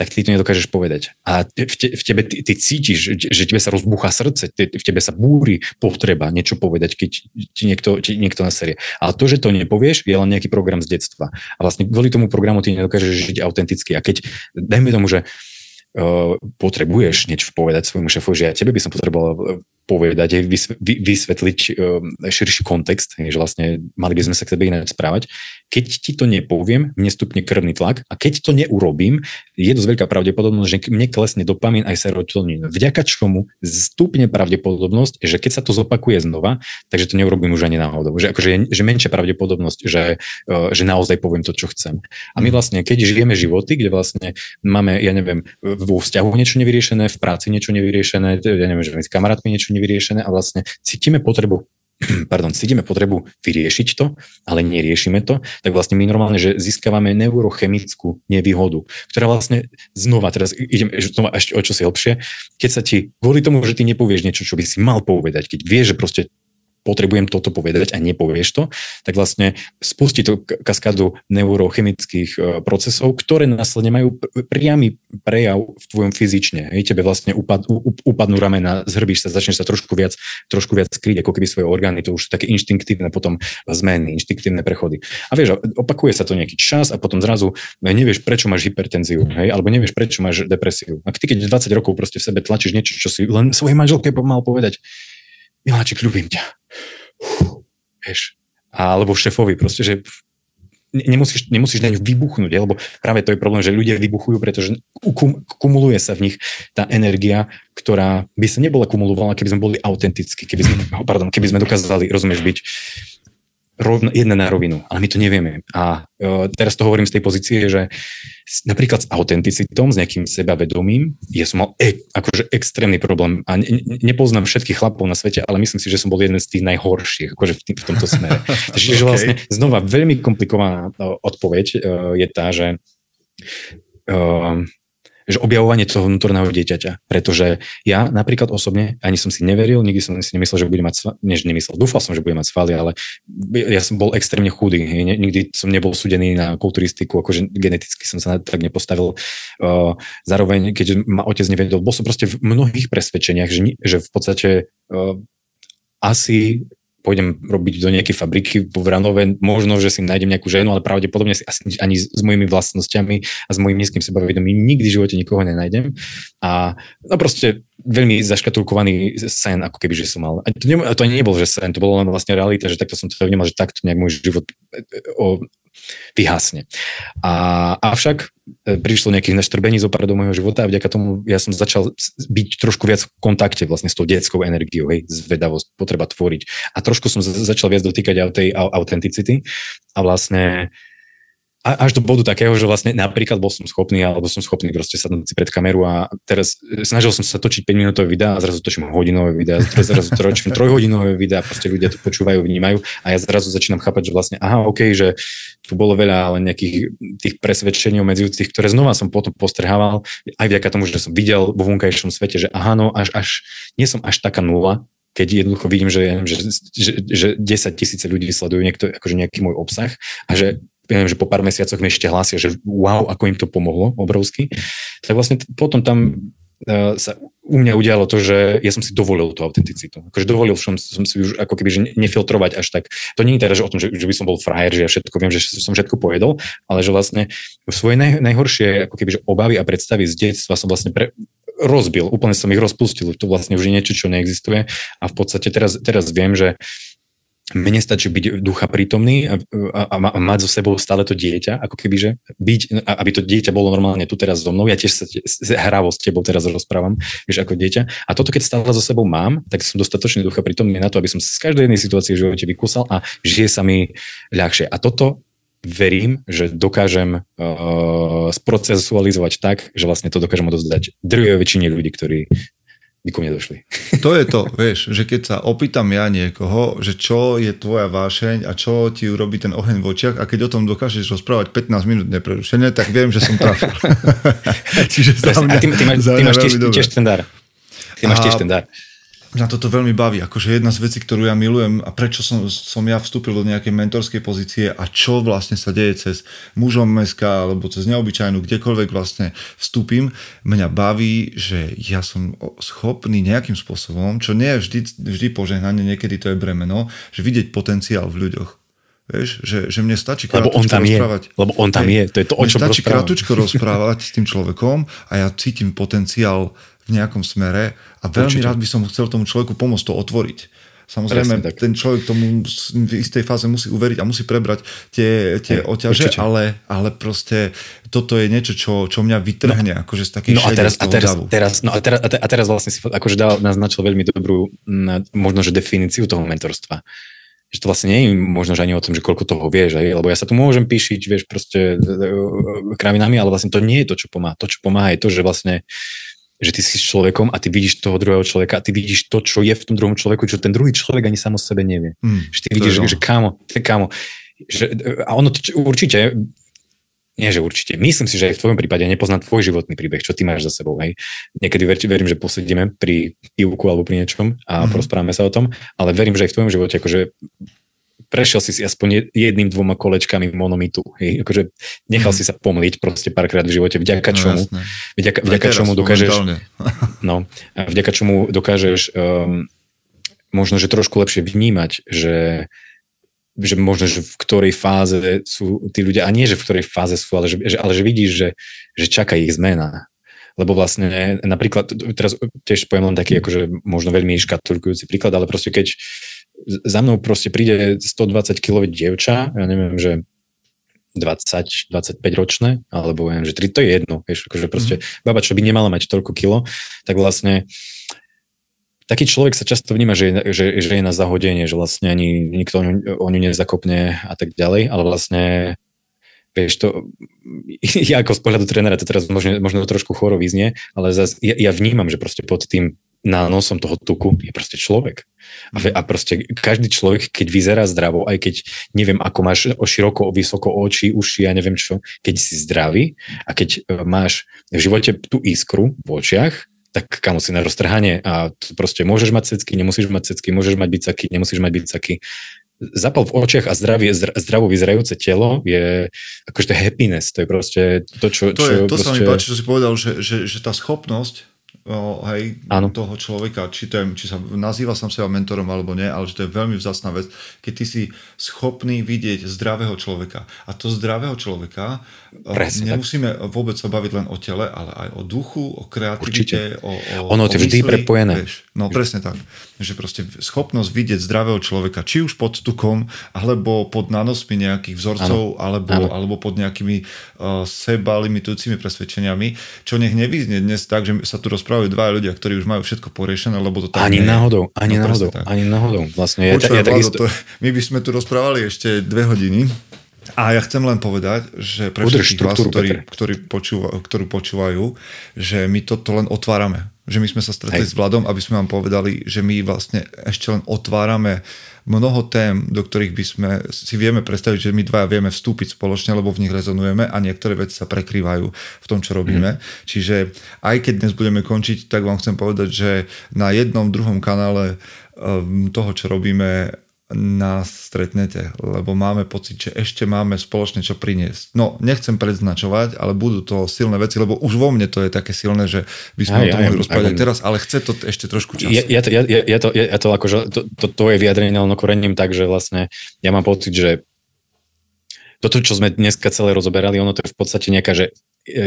tak ty to nedokážeš povedať. A v, te, v tebe ty, ty cítiš, že, tebe sa rozbúcha srdce, ty, v tebe sa búri potreba niečo povedať, keď ti niekto, ti niekto naserie. Ale to, že to nepovieš, je len nejaký program z detstva. A vlastne kvôli tomu programu ty nedokážeš žiť autenticky. A keď, dajme tomu, že uh, potrebuješ niečo povedať svojmu šéfovi, že ja tebe by som potreboval povedať, vysvetliť um, širší kontext, že vlastne mali by sme sa k sebe ináč správať. Keď ti to nepoviem, mne stupne krvný tlak a keď to neurobím, je dosť veľká pravdepodobnosť, že mne klesne dopamín aj serotonín. Vďaka čomu stupne pravdepodobnosť, že keď sa to zopakuje znova, takže to neurobím už ani náhodou. Že, akože je, že menšia pravdepodobnosť, že, uh, že naozaj poviem to, čo chcem. A my vlastne, keď žijeme životy, kde vlastne máme, ja neviem, vo vzťahu niečo nevyriešené, v práci niečo nevyriešené, ja neviem, že s kamarátmi niečo nevyriešené a vlastne cítime potrebu pardon, cítime potrebu vyriešiť to, ale neriešime to, tak vlastne my normálne, že získavame neurochemickú nevýhodu, ktorá vlastne znova, teraz idem ešte o čo si hlbšie, keď sa ti, kvôli tomu, že ty nepovieš niečo, čo by si mal povedať, keď vieš, že proste potrebujem toto povedať a nepovieš to, tak vlastne spustí to kaskádu neurochemických e, procesov, ktoré následne majú priamy prejav v tvojom fyzične. Hej, tebe vlastne upad, upadnú ramena, zhrbíš sa, začneš sa trošku viac, trošku viac skryť, ako keby svoje orgány, to už sú také inštinktívne potom zmeny, inštinktívne prechody. A vieš, opakuje sa to nejaký čas a potom zrazu nevieš, prečo máš hypertenziu, hej, alebo nevieš, prečo máš depresiu. A ty keď 20 rokov proste v sebe tlačíš niečo, čo si len svojej manželke mal povedať, Miláčik, ľubím ťa vieš, alebo šefovi, proste, že nemusíš, nemusíš na ňu vybuchnúť, lebo práve to je problém, že ľudia vybuchujú, pretože kum, kumuluje sa v nich tá energia, ktorá by sa nebola kumulovala, keby sme boli autentickí, keby sme, pardon, keby sme dokázali, rozumieš, byť rovno, jedna na rovinu, ale my to nevieme. A uh, teraz to hovorím z tej pozície, že napríklad s autenticitom, s nejakým sebavedomím, ja som mal e, akože extrémny problém a ne, nepoznám všetkých chlapov na svete, ale myslím si, že som bol jeden z tých najhorších akože v, tým, v tomto smere. Čiže okay. vlastne znova veľmi komplikovaná uh, odpoveď uh, je tá, že uh, že objavovanie toho vnútorného dieťaťa. Pretože ja napríklad osobne ani som si neveril, nikdy som si nemyslel, že budem mať, než nemyslel, dúfal som, že budem mať svaly, ale ja som bol extrémne chudý. Nikdy som nebol súdený na kulturistiku, akože geneticky som sa tak nepostavil. Zároveň, keď ma otec nevedel, bol som proste v mnohých presvedčeniach, že, že v podstate asi pôjdem robiť do nejakej fabriky vo Vranove, možno, že si nájdem nejakú ženu, ale pravdepodobne si asi ani s mojimi vlastnosťami a s mojim nízkym sebavedomím nikdy v živote nikoho nenájdem. A no proste veľmi zaškatulkovaný sen, ako keby, že som mal. A to, ne, to ani nebol, že sen, to bolo len vlastne realita, že takto som to vnímal, že takto nejak môj život o, vyhasne. A, avšak e, prišlo nejakých naštrbení zo do môjho života a vďaka tomu ja som začal byť trošku viac v kontakte vlastne s tou detskou energiou, hej, zvedavosť, potreba tvoriť. A trošku som začal viac dotýkať aj tej autenticity a vlastne a až do bodu takého, že vlastne napríklad bol som schopný, alebo som schopný proste sadnúť si pred kameru a teraz snažil som sa točiť 5 minútové videá a zrazu točím hodinové videá, zrazu točím trojhodinové videá, proste ľudia to počúvajú, vnímajú a ja zrazu začínam chápať, že vlastne aha, OK, že tu bolo veľa ale nejakých tých presvedčení obmedzujúcich, ktoré znova som potom postrhával, aj vďaka tomu, že som videl vo vonkajšom svete, že aha, no až, až nie som až taká nula, keď jednoducho vidím, že, že, že, že 10 tisíce ľudí sledujú niekto, akože nejaký môj obsah a že viem, že po pár mesiacoch mi ešte hlásia, že wow, ako im to pomohlo obrovsky, tak vlastne potom tam uh, sa u mňa udialo to, že ja som si dovolil tú autenticitu. Akože dovolil som, som si už ako keby že nefiltrovať až tak. To nie je teda, že o tom, že, že by som bol frajer, že ja všetko viem, že som všetko pojedol, ale že vlastne svoje naj, najhoršie ako keby, že obavy a predstavy z detstva som vlastne pre, rozbil, úplne som ich rozpustil. To vlastne už je niečo, čo neexistuje a v podstate teraz, teraz viem, že mne stačí byť ducha prítomný a, a, a mať so sebou stále to dieťa, ako keby, že byť, aby to dieťa bolo normálne tu teraz so mnou, ja tiež sa hravo s tebou teraz rozprávam, vieš, ako dieťa. A toto, keď stále so sebou mám, tak som dostatočne ducha prítomný na to, aby som z každej jednej situácie v živote vykúsal a žije sa mi ľahšie. A toto verím, že dokážem uh, sprocesualizovať tak, že vlastne to dokážem odozdať druhej väčšine ľudí, ktorí by ku mne došli. To je to, vieš, že keď sa opýtam ja niekoho, že čo je tvoja vášeň a čo ti urobí ten oheň v očiach a keď o tom dokážeš rozprávať 15 minút neprerušene, tak viem, že som trafil. Čiže za mňa, a ty, ty, máš, ty máš tiež, tiež ten dar. Ty máš tiež ten dar mňa toto veľmi baví. Akože jedna z vecí, ktorú ja milujem a prečo som, som ja vstúpil do nejakej mentorskej pozície a čo vlastne sa deje cez mužom meska alebo cez neobyčajnú, kdekoľvek vlastne vstúpim, mňa baví, že ja som schopný nejakým spôsobom, čo nie je vždy, vždy požehnanie, niekedy to je bremeno, že vidieť potenciál v ľuďoch. Vieš, že, že mne stačí lebo on tam rozprávať. Je, lebo on tam Hej, je, to je to, o čom stačí kratučko rozprávať s tým človekom a ja cítim potenciál v nejakom smere a veľmi Určite. rád by som chcel tomu človeku pomôcť to otvoriť. Samozrejme, ten človek tomu v istej fáze musí uveriť a musí prebrať tie, tie hey, oťaže, ale, ale proste toto je niečo, čo, čo mňa vytrhne no, akože z takých no a teraz, a teraz, teraz, no a teraz, a teraz vlastne si akože dal, naznačil veľmi dobrú možno, že definíciu toho mentorstva že to vlastne nie je možno, že ani o tom, že koľko toho vieš, aj, lebo ja sa tu môžem píšiť, vieš, proste e, e, kravinami, ale vlastne to nie je to, čo pomáha. To, čo pomáha, je to, že vlastne že ty si s človekom a ty vidíš toho druhého človeka a ty vidíš to, čo je v tom druhom človeku, čo ten druhý človek ani sám o sebe nevie. Mm, že ty vidíš, že, že kámo, kámo, že, a ono určite, nie že určite, myslím si, že aj v tvojom prípade nepoznám tvoj životný príbeh, čo ty máš za sebou. Hej. Niekedy ver, verím, že posedíme pri ivku alebo pri niečom a mm. porozprávame sa o tom, ale verím, že aj v tvojom živote akože prešiel si si aspoň jedným, dvoma kolečkami monomitu. Hej. Akože nechal mm. si sa pomliť proste párkrát v živote, vďaka no, čomu, no, vďaka, vďaka čomu dokážeš, no, a vďaka čomu dokážeš um, možno, že trošku lepšie vnímať, že že možno, že v ktorej fáze sú tí ľudia, a nie, že v ktorej fáze sú, ale že, ale že vidíš, že, že čaká ich zmena. Lebo vlastne napríklad, teraz tiež poviem len taký akože možno veľmi škatulkujúci príklad, ale proste keď za mnou proste príde 120 kg dievča, ja neviem, že 20, 25 ročné, alebo viem, že 3, to je jedno, vieš, akože proste mm. baba, čo by nemala mať toľko kilo, tak vlastne taký človek sa často vníma, že, že, že je na zahodenie, že vlastne ani nikto o ňu, o ňu nezakopne a tak ďalej, ale vlastne vieš to, ja ako z pohľadu trénera to teraz možno, možno trošku choro vyznie, ale zase ja, ja vnímam, že proste pod tým nánosom toho tuku je proste človek. A, a proste každý človek, keď vyzerá zdravo, aj keď neviem, ako máš o široko, o vysoko oči, uši, ja neviem čo, keď si zdravý a keď e, máš v živote tú iskru v očiach, tak kamo si na roztrhanie a proste môžeš mať cecky, nemusíš mať cecky, môžeš mať bicaky, nemusíš mať bicaky zapal v očiach a zdravie, zdravo vyzerajúce telo je akože to happiness, to je proste to, čo... To, čo je, to proste... sa mi páči, čo si povedal, že, že, že tá schopnosť o, hej, ano. toho človeka, či, to je, či sa nazýva sám seba mentorom alebo nie, ale že to je veľmi vzácná vec, keď ty si schopný vidieť zdravého človeka. A to zdravého človeka Presne, nemusíme tak. vôbec sa baviť len o tele, ale aj o duchu, o kreativite, o, o Ono je vždy prepojené. Vieš, no presne tak. Že proste schopnosť vidieť zdravého človeka, či už pod tukom, alebo pod nanosmi nejakých vzorcov, ano. Alebo, ano. alebo pod nejakými uh, seba limitujúcimi presvedčeniami, čo nech nevyznie dnes tak, že sa tu rozprávajú dva ľudia, ktorí už majú všetko poriešené, lebo to tak Ani nie náhodou, ani no, náhodou, ani náhodou. Vlastne je, Počúva, ja takisto... to, my by sme tu rozprávali ešte dve hodiny, a ja chcem len povedať, že pre Udrž všetkých vás, ktorí, ktorí počúva, ktorú počúvajú, že my toto len otvárame. Že my sme sa stretli Hej. s Vladom, aby sme vám povedali, že my vlastne ešte len otvárame mnoho tém, do ktorých by sme si vieme predstaviť, že my dvaja vieme vstúpiť spoločne, lebo v nich rezonujeme a niektoré veci sa prekrývajú v tom, čo robíme. Mm. Čiže aj keď dnes budeme končiť, tak vám chcem povedať, že na jednom, druhom kanále um, toho, čo robíme, nás stretnete, lebo máme pocit, že ešte máme spoločne čo priniesť. No, nechcem predznačovať, ale budú to silné veci, lebo už vo mne to je také silné, že by sme aj, o tom mohli rozprávať teraz, ale chce to ešte trošku času. Ja, ja, to, ja, ja, to, ja to akože, to, to, to je vyjadrenie len korením tak, že vlastne ja mám pocit, že toto, čo sme dneska celé rozoberali, ono to je v podstate nejaká, že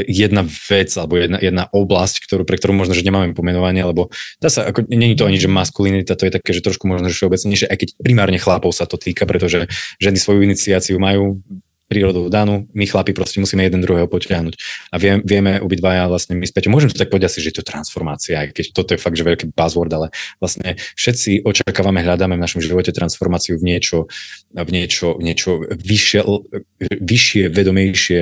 jedna vec alebo jedna, jedna oblasť, ktorú, pre ktorú možno, že nemáme pomenovanie, lebo dá sa, ako, není to ani, že maskulinita, to je také, že trošku možno, že všeobecnejšie, aj keď primárne chlapov sa to týka, pretože ženy svoju iniciáciu majú prírodou danú, my chlapi proste musíme jeden druhého potiahnuť. A vie, vieme obidvaja vlastne my späť, môžem to tak povedať asi, že je to transformácia, aj keď toto je fakt, že veľký buzzword, ale vlastne všetci očakávame, hľadáme v našom živote transformáciu v niečo, v niečo, v niečo vyššie, vyššie, vedomejšie,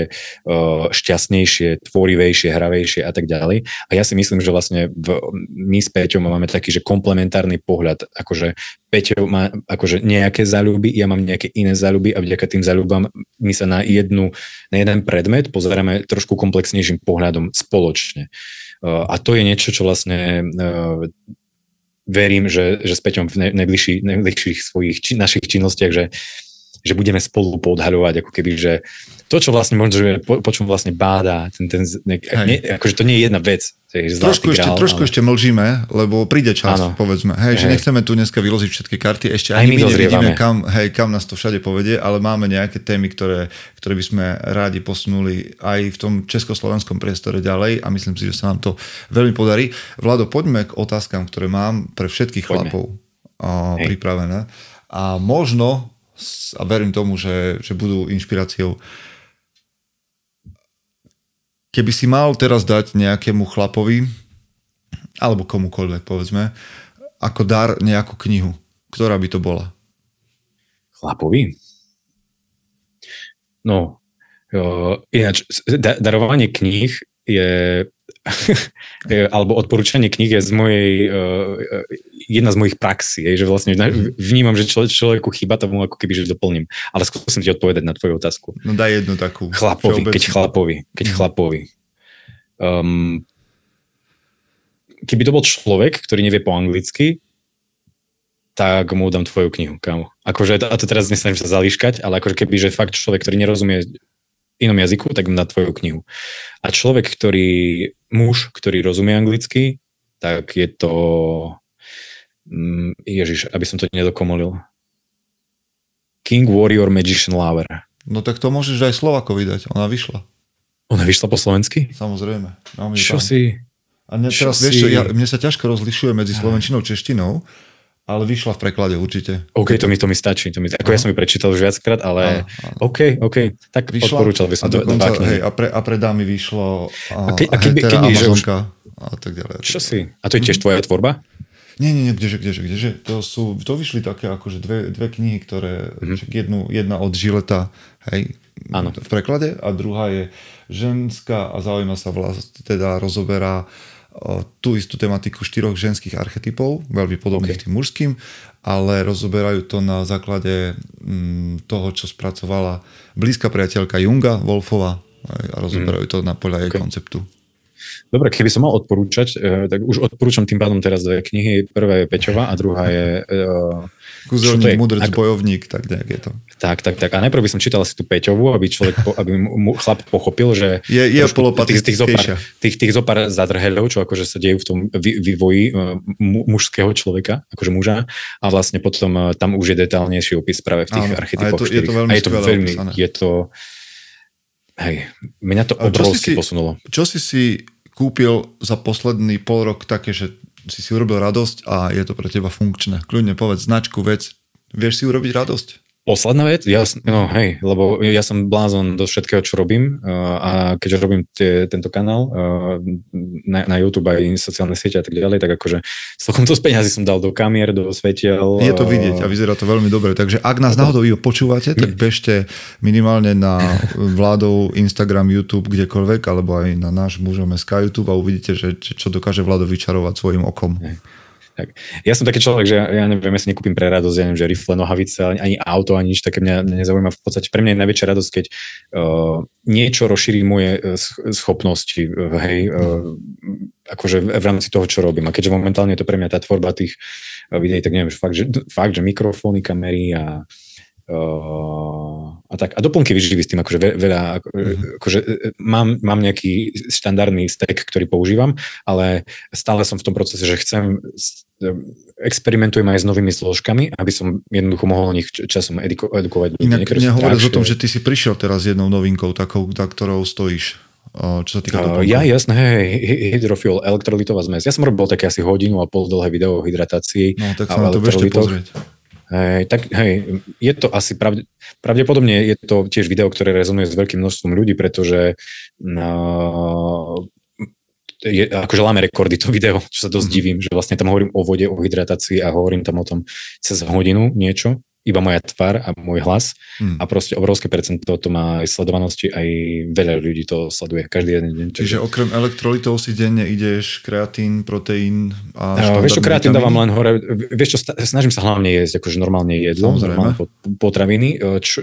šťastnejšie, tvorivejšie, hravejšie a tak ďalej. A ja si myslím, že vlastne v, my s Peťom máme taký, že komplementárny pohľad, akože Peťo má akože nejaké záľuby, ja mám nejaké iné záľuby a vďaka tým záľubám my sa na, jednu, na jeden predmet pozeráme trošku komplexnejším pohľadom spoločne. A to je niečo, čo vlastne verím, že, že s Peťom v najbližších, najbližších svojich či, našich činnostiach, že, že budeme spolu podhaľovať, ako keby, že to, čo vlastne možno, že po, po čom vlastne báda, ten, ten, ne, ne, akože to nie je jedna vec. Je trošku, ešte, trošku ale... ešte mlžíme, lebo príde čas, ano. povedzme. Hej, hej, že nechceme tu dneska vyložiť všetky karty, ešte ani my, my nevidíme, kam, hej, kam nás to všade povedie, ale máme nejaké témy, ktoré, ktoré by sme rádi posunuli aj v tom československom priestore ďalej a myslím si, že sa nám to veľmi podarí. Vlado, poďme k otázkam, ktoré mám pre všetkých poďme. chlapov o, pripravené. A možno, a verím tomu, že, že budú inšpiráciou Keby si mal teraz dať nejakému chlapovi, alebo komukoľvek, povedzme, ako dar nejakú knihu, ktorá by to bola? Chlapovi? No, uh, ináč, da, darovanie kníh je alebo odporúčanie kníh je z mojej, uh, jedna z mojich praxí, že vlastne vnímam, že človek, človeku chýba tomu ako keby, že doplním. Ale skúsim ti odpovedať na tvoju otázku. No daj jednu takú. Chlapovi, keď chlapovi, keď mm. chlapovi. Um, keby to bol človek, ktorý nevie po anglicky, tak mu dám tvoju knihu, kámo. Akože, a to teraz nesnažím sa zalíškať, ale akože keby, že fakt človek, ktorý nerozumie inom jazyku, tak na tvoju knihu. A človek, ktorý, muž, ktorý rozumie anglicky, tak je to, mm, ježiš, aby som to nedokomolil. King Warrior Magician Lover. No tak to môžeš aj Slovako vydať, ona vyšla. Ona vyšla po slovensky? Samozrejme. Čo tam. si? A ne, teraz, vieš, si... ja, mne sa ťažko rozlišuje medzi slovenčinou a češtinou, ale vyšla v preklade určite. OK, to mi, to mi stačí. To mi, ako ja som ju prečítal už viackrát, ale áno, áno. OK, OK, tak vyšla, odporúčal by som a dokonca, dva hej, a, pre, a pre dámy vyšlo a, a, ke, a keby, teda keby, Amazonka už... a tak ďalej. Čo si? A to je tiež tvoja tvorba? Nie, nie, nie, kdeže, kdeže, kdeže. To, sú, to vyšli také akože dve, dve knihy, ktoré, mm-hmm. jednu, jedna od Žileta, hej, v preklade a druhá je ženská a zaujíma sa vlast, teda rozoberá tú istú tematiku štyroch ženských archetypov, veľmi podobných okay. tým mužským, ale rozoberajú to na základe mm, toho, čo spracovala blízka priateľka Junga, Wolfova, a rozoberajú mm. to na podľa jej okay. konceptu. Dobre, keby som mal odporúčať, eh, tak už odporúčam tým pádom teraz dve knihy. Prvá je Peťová a druhá je... Uh, Kúzelník, mudrc, ak... bojovník, tak nejak je to. Tak, tak, tak. A najprv by som čítal si tú Peťovú, aby človek, po, aby mu chlap pochopil, že... Je, je tých, tých, zopár, tých, tých zopár zadrheľov, čo akože sa dejú v tom vývoji uh, mužského človeka, akože muža. A vlastne potom tam už je detálnejší opis práve v tých Áno, archetypoch. A je to, je to veľmi, a je to veľmi, je to, hej, mňa to obrovsky posunulo. Čo si si kúpil za posledný pol rok také, že si si urobil radosť a je to pre teba funkčné. Kľudne povedz značku, vec. Vieš si urobiť radosť? Posledná vec? Ja, no hej, lebo ja som blázon do všetkého, čo robím a keďže robím tie, tento kanál na, na YouTube aj sociálne siete a tak ďalej, tak akože celkom to z peňazí som dal do kamier, do svetiel. Je to vidieť a vyzerá to veľmi dobre, takže ak nás náhodou počúvate, tak bežte minimálne na vládov Instagram, YouTube, kdekoľvek, alebo aj na náš mužom SK YouTube a uvidíte, že čo dokáže vládo vyčarovať svojim okom. Hej. Tak. Ja som taký človek, že ja neviem, ja si nekúpim pre radosť, ja neviem, že rifle, nohavice, ani, auto, ani nič také mňa nezaujíma. V podstate pre mňa je najväčšia radosť, keď uh, niečo rozšíri moje uh, schopnosti, uh, hej, uh, akože v rámci toho, čo robím. A keďže momentálne je to pre mňa tá tvorba tých uh, videí, tak neviem, že fakt, že, fakt, že mikrofóny, kamery a a tak. A doplnky vyživy s tým akože veľa, mm-hmm. akože e, e, mám, mám nejaký štandardný stack, ktorý používam, ale stále som v tom procese, že chcem e, experimentujem aj s novými zložkami, aby som jednoducho mohol o nich časom eduko- edukovať. Inak nehovoriac o tom, že ty si prišiel teraz s jednou novinkou, takou, za ktorou stojíš. Čo sa týka uh, Ja, jasné, hej, hydrofuel, elektrolitová zmes. Ja som robil také asi hodinu a pol dlhé video o hydratácii. No, tak sa na to bežte pozrieť. Hej, tak hej, je to asi pravde, pravdepodobne je to tiež video, ktoré rezonuje s veľkým množstvom ľudí, pretože no, je, akože láme rekordy to video, čo sa dosť mm-hmm. divím, že vlastne tam hovorím o vode, o hydratácii a hovorím tam o tom cez hodinu niečo iba moja tvár a môj hlas hmm. a proste obrovské percento to má aj sledovanosti, aj veľa ľudí to sleduje každý jeden deň. Čiže okrem elektrolitov si denne ideš kreatín, proteín a no, Vieš čo, kreatín dávam len hore, vieš čo, snažím sa hlavne jesť akože normálne jedlo, Samozrejme. normálne potraviny. Čo,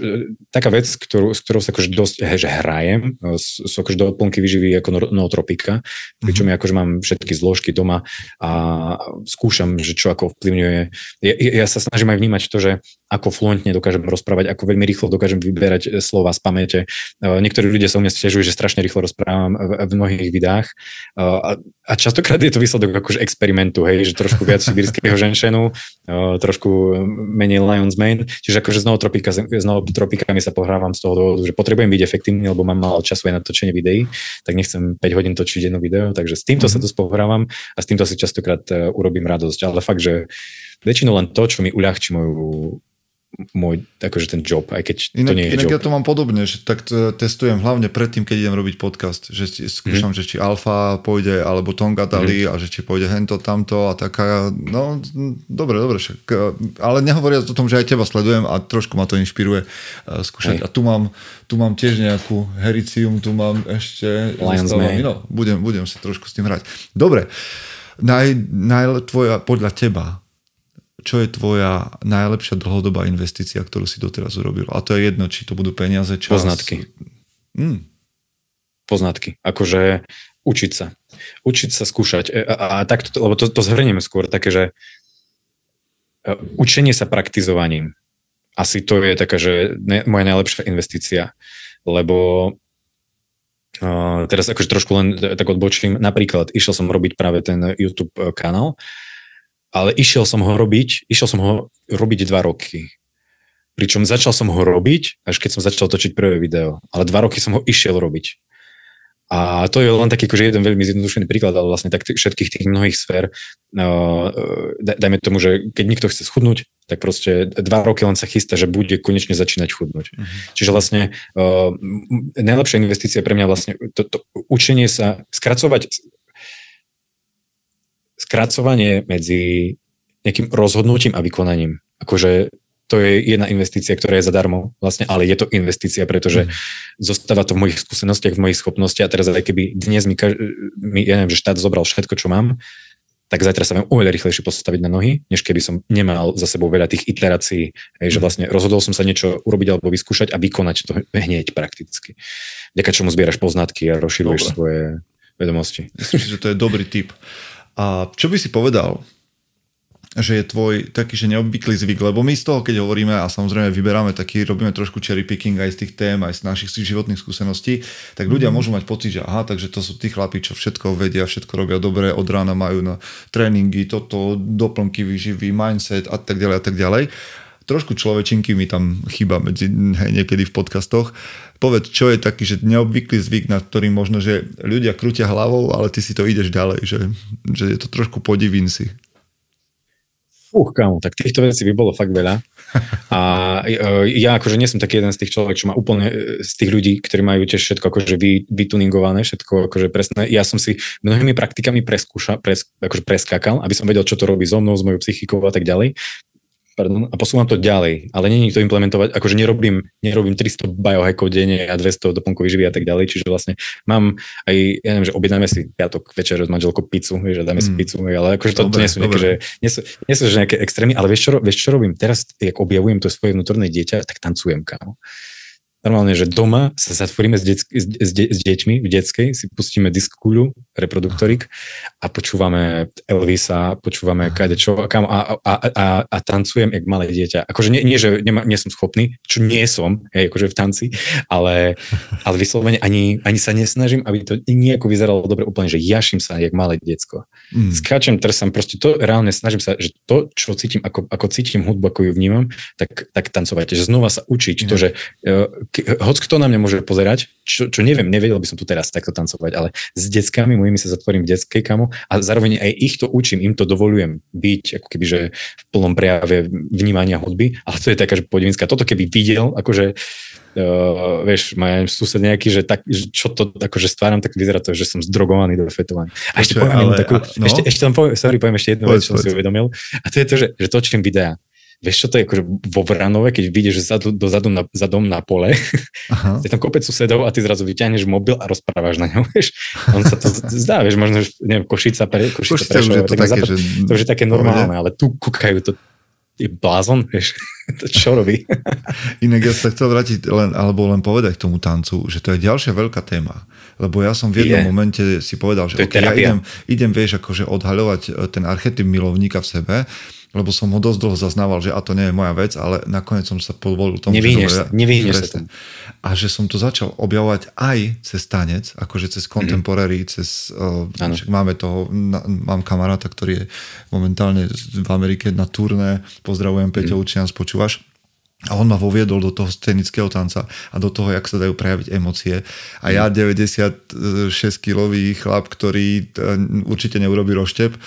taká vec, ktorú, s ktorou sa akože dosť že hrajem, sú akože doplnky vyživy ako nootropika, pričom mm-hmm. ja akože mám všetky zložky doma a skúšam, že čo ako vplyvňuje. Ja, ja sa snažím aj vnímať to, že ako fluentne dokážem rozprávať, ako veľmi rýchlo dokážem vyberať e, slova z pamäte. E, niektorí ľudia sa u mňa stiažujú, že strašne rýchlo rozprávam v mnohých videách e, a, a častokrát je to výsledok akože experimentu, hej, že trošku viac sibírskeho ženšenu, trošku menej Lion's Mane, čiže akože znovu tropika, znovu tropikami sa pohrávam z toho dôvodu, že potrebujem byť efektívny, lebo mám málo času aj na točenie videí, tak nechcem 5 hodín točiť jedno video, takže s týmto mm-hmm. sa mhm. dosť pohrávam a s týmto si častokrát urobím radosť, ale fakt, že väčšinou len to, čo mi uľahčí moju môj, akože ten job, aj keď inak, to nie je inak job. ja to mám podobne, že tak testujem hlavne predtým, keď idem robiť podcast, že skúšam, mm. že či alfa pôjde, alebo Tonga dali mm. a že či pôjde hento, tamto a taká, no dobre, dobre, však, ale nehovoriac o tom, že aj teba sledujem a trošku ma to inšpiruje uh, skúšať. Hej. A tu mám, tu mám tiež nejakú hericium, tu mám ešte... Lions no, budem, budem sa trošku s tým hrať. Dobre, naj, naj, tvoja, podľa teba, čo je tvoja najlepšia dlhodobá investícia, ktorú si doteraz urobil. A to je jedno, či to budú peniaze, čas. Poznatky. Hmm. Poznatky. Akože učiť sa. Učiť sa skúšať. E, a, a tak, lebo to, to zhrnieme skôr, také, že e, učenie sa praktizovaním. Asi to je taká, že ne, moja najlepšia investícia. Lebo Uh, teraz akože trošku len tak odbočím. Napríklad išiel som robiť práve ten YouTube kanál ale išiel som ho robiť, išiel som ho robiť dva roky. Pričom začal som ho robiť, až keď som začal točiť prvé video. Ale dva roky som ho išiel robiť. A to je len taký akože jeden veľmi zjednodušený príklad, ale vlastne tak všetkých tých mnohých sfér, uh, dajme tomu, že keď niekto chce schudnúť, tak proste dva roky len sa chystá, že bude konečne začínať chudnúť. Uh-huh. Čiže vlastne uh, najlepšia investícia pre mňa vlastne to, to učenie sa, skracovať skracovanie medzi nejakým rozhodnutím a vykonaním. Akože to je jedna investícia, ktorá je zadarmo, vlastne, ale je to investícia, pretože mm. zostáva to v mojich skúsenostiach, v mojich schopnostiach a teraz aj keby dnes mi, mi ja neviem, že štát zobral všetko, čo mám, tak zajtra sa viem oveľa rýchlejšie postaviť na nohy, než keby som nemal za sebou veľa tých iterácií, hej, že mhm. vlastne rozhodol som sa niečo urobiť alebo vyskúšať a vykonať to hneď prakticky. Vďaka čomu zbieraš poznatky a rozširuješ Dobre. svoje vedomosti. Myslím, že to je dobrý tip. A čo by si povedal, že je tvoj taký, že neobvyklý zvyk, lebo my z toho, keď hovoríme a samozrejme vyberáme taký, robíme trošku cherry picking aj z tých tém, aj z našich životných skúseností, tak ľudia mm. môžu mať pocit, že aha, takže to sú tí chlapí, čo všetko vedia, všetko robia dobre, od rána majú na tréningy, toto, doplnky výživy, mindset a tak ďalej a tak ďalej. Trošku človečinky mi tam chýba medzi, niekedy v podcastoch. Povedz, čo je taký, že neobvyklý zvyk, na ktorým možno, že ľudia krútia hlavou, ale ty si to ideš ďalej, že, že je to trošku podivín si. Fúch, kámo, tak týchto vecí by bolo fakt veľa. A e, ja akože nie som taký jeden z tých človek, čo má úplne e, z tých ľudí, ktorí majú tiež všetko akože vy, vytuningované, všetko akože presné. Ja som si mnohými praktikami preskúša, pres, akože preskakal, aby som vedel, čo to robí so mnou, s mojou psychikou a tak ďalej pardon, a posúvam to ďalej, ale není to implementovať, akože nerobím, nerobím 300 biohackov denne a 200 doplnkových živí a tak ďalej, čiže vlastne mám aj, ja neviem, že objednáme si piatok večer s manželkou pizzu, vieš, a dáme mm. si pizzu, ale akože to, dobre, to nie sú nejaké, že, nie sú, nie sú že nejaké extrémy, ale vieš čo, vieš čo robím? Teraz, jak objavujem to svoje vnútorné dieťa, tak tancujem, kámo normálne, že doma sa zatvoríme s, detsk- s, de- s, de- s deťmi v detskej, si pustíme diskuľu, reproduktorik a počúvame Elvisa, počúvame kade čo kam a, a, a, a tancujem jak malé dieťa. Akože nie, nie že nema, nie som schopný, čo nie som, hej, akože v tanci, ale, ale vyslovene ani, ani sa nesnažím, aby to nejako vyzeralo dobre úplne, že jaším sa jak malé diecko. Mm. Skáčem, trsam, proste to reálne snažím sa, že to, čo cítim, ako, ako cítim hudbu, ako ju vnímam, tak, tak tancovať. Že znova sa učiť mm. to, že e, hoď kto na mňa môže pozerať, čo, čo neviem, nevedel by som tu teraz takto tancovať, ale s deckami mojimi sa zatvorím v detskej kamo a zároveň aj ich to učím, im to dovolujem byť ako keby, že v plnom prejave vnímania hudby, ale to je taká, že podivinská. Toto keby videl, akože uh, vieš, má sused nejaký, že, tak, že čo to akože stváram, tak vyzerá to, že som zdrogovaný, dofetovaný. A ešte poviem ale, takú, no? ešte, ešte tam poviem, sorry, poviem ešte jednu vec, čo som si uvedomil. A to je to, že, že točím videa Vieš, čo to je akože vo Vranove, keď vidíš zadu, dozadu na, za dom na pole, Aha. je tam kopec susedov a ty zrazu vyťahneš mobil a rozprávaš na ňom, vieš. On sa to zdá, vieš, možno, že neviem, Košica, pre, Košica, Prešova, už je to také, že... to už je také normálne, ale tu kúkajú to je blázon, vieš, to čo robí. Inak ja sa chcel vrátiť len, alebo len povedať k tomu tancu, že to je ďalšia veľká téma. Lebo ja som v jednom je. momente si povedal, že okay, ja idem, idem, vieš, akože odhaľovať ten archetyp milovníka v sebe lebo som ho dosť dlho zaznával, že a to nie je moja vec, ale nakoniec som sa podvolil tomu, nevyhneš, že nevyhneš sa tomu. A že som to začal objavovať aj cez tanec, akože cez contemporary, mm. cez, uh, máme toho, na, mám kamaráta, ktorý je momentálne v Amerike na turné, pozdravujem Peťo, mm. určite nás počúvaš a on ma voviedol do toho scenického tanca a do toho, jak sa dajú prejaviť emócie. A ja, 96-kilový chlap, ktorý e, určite neurobi roštep, e,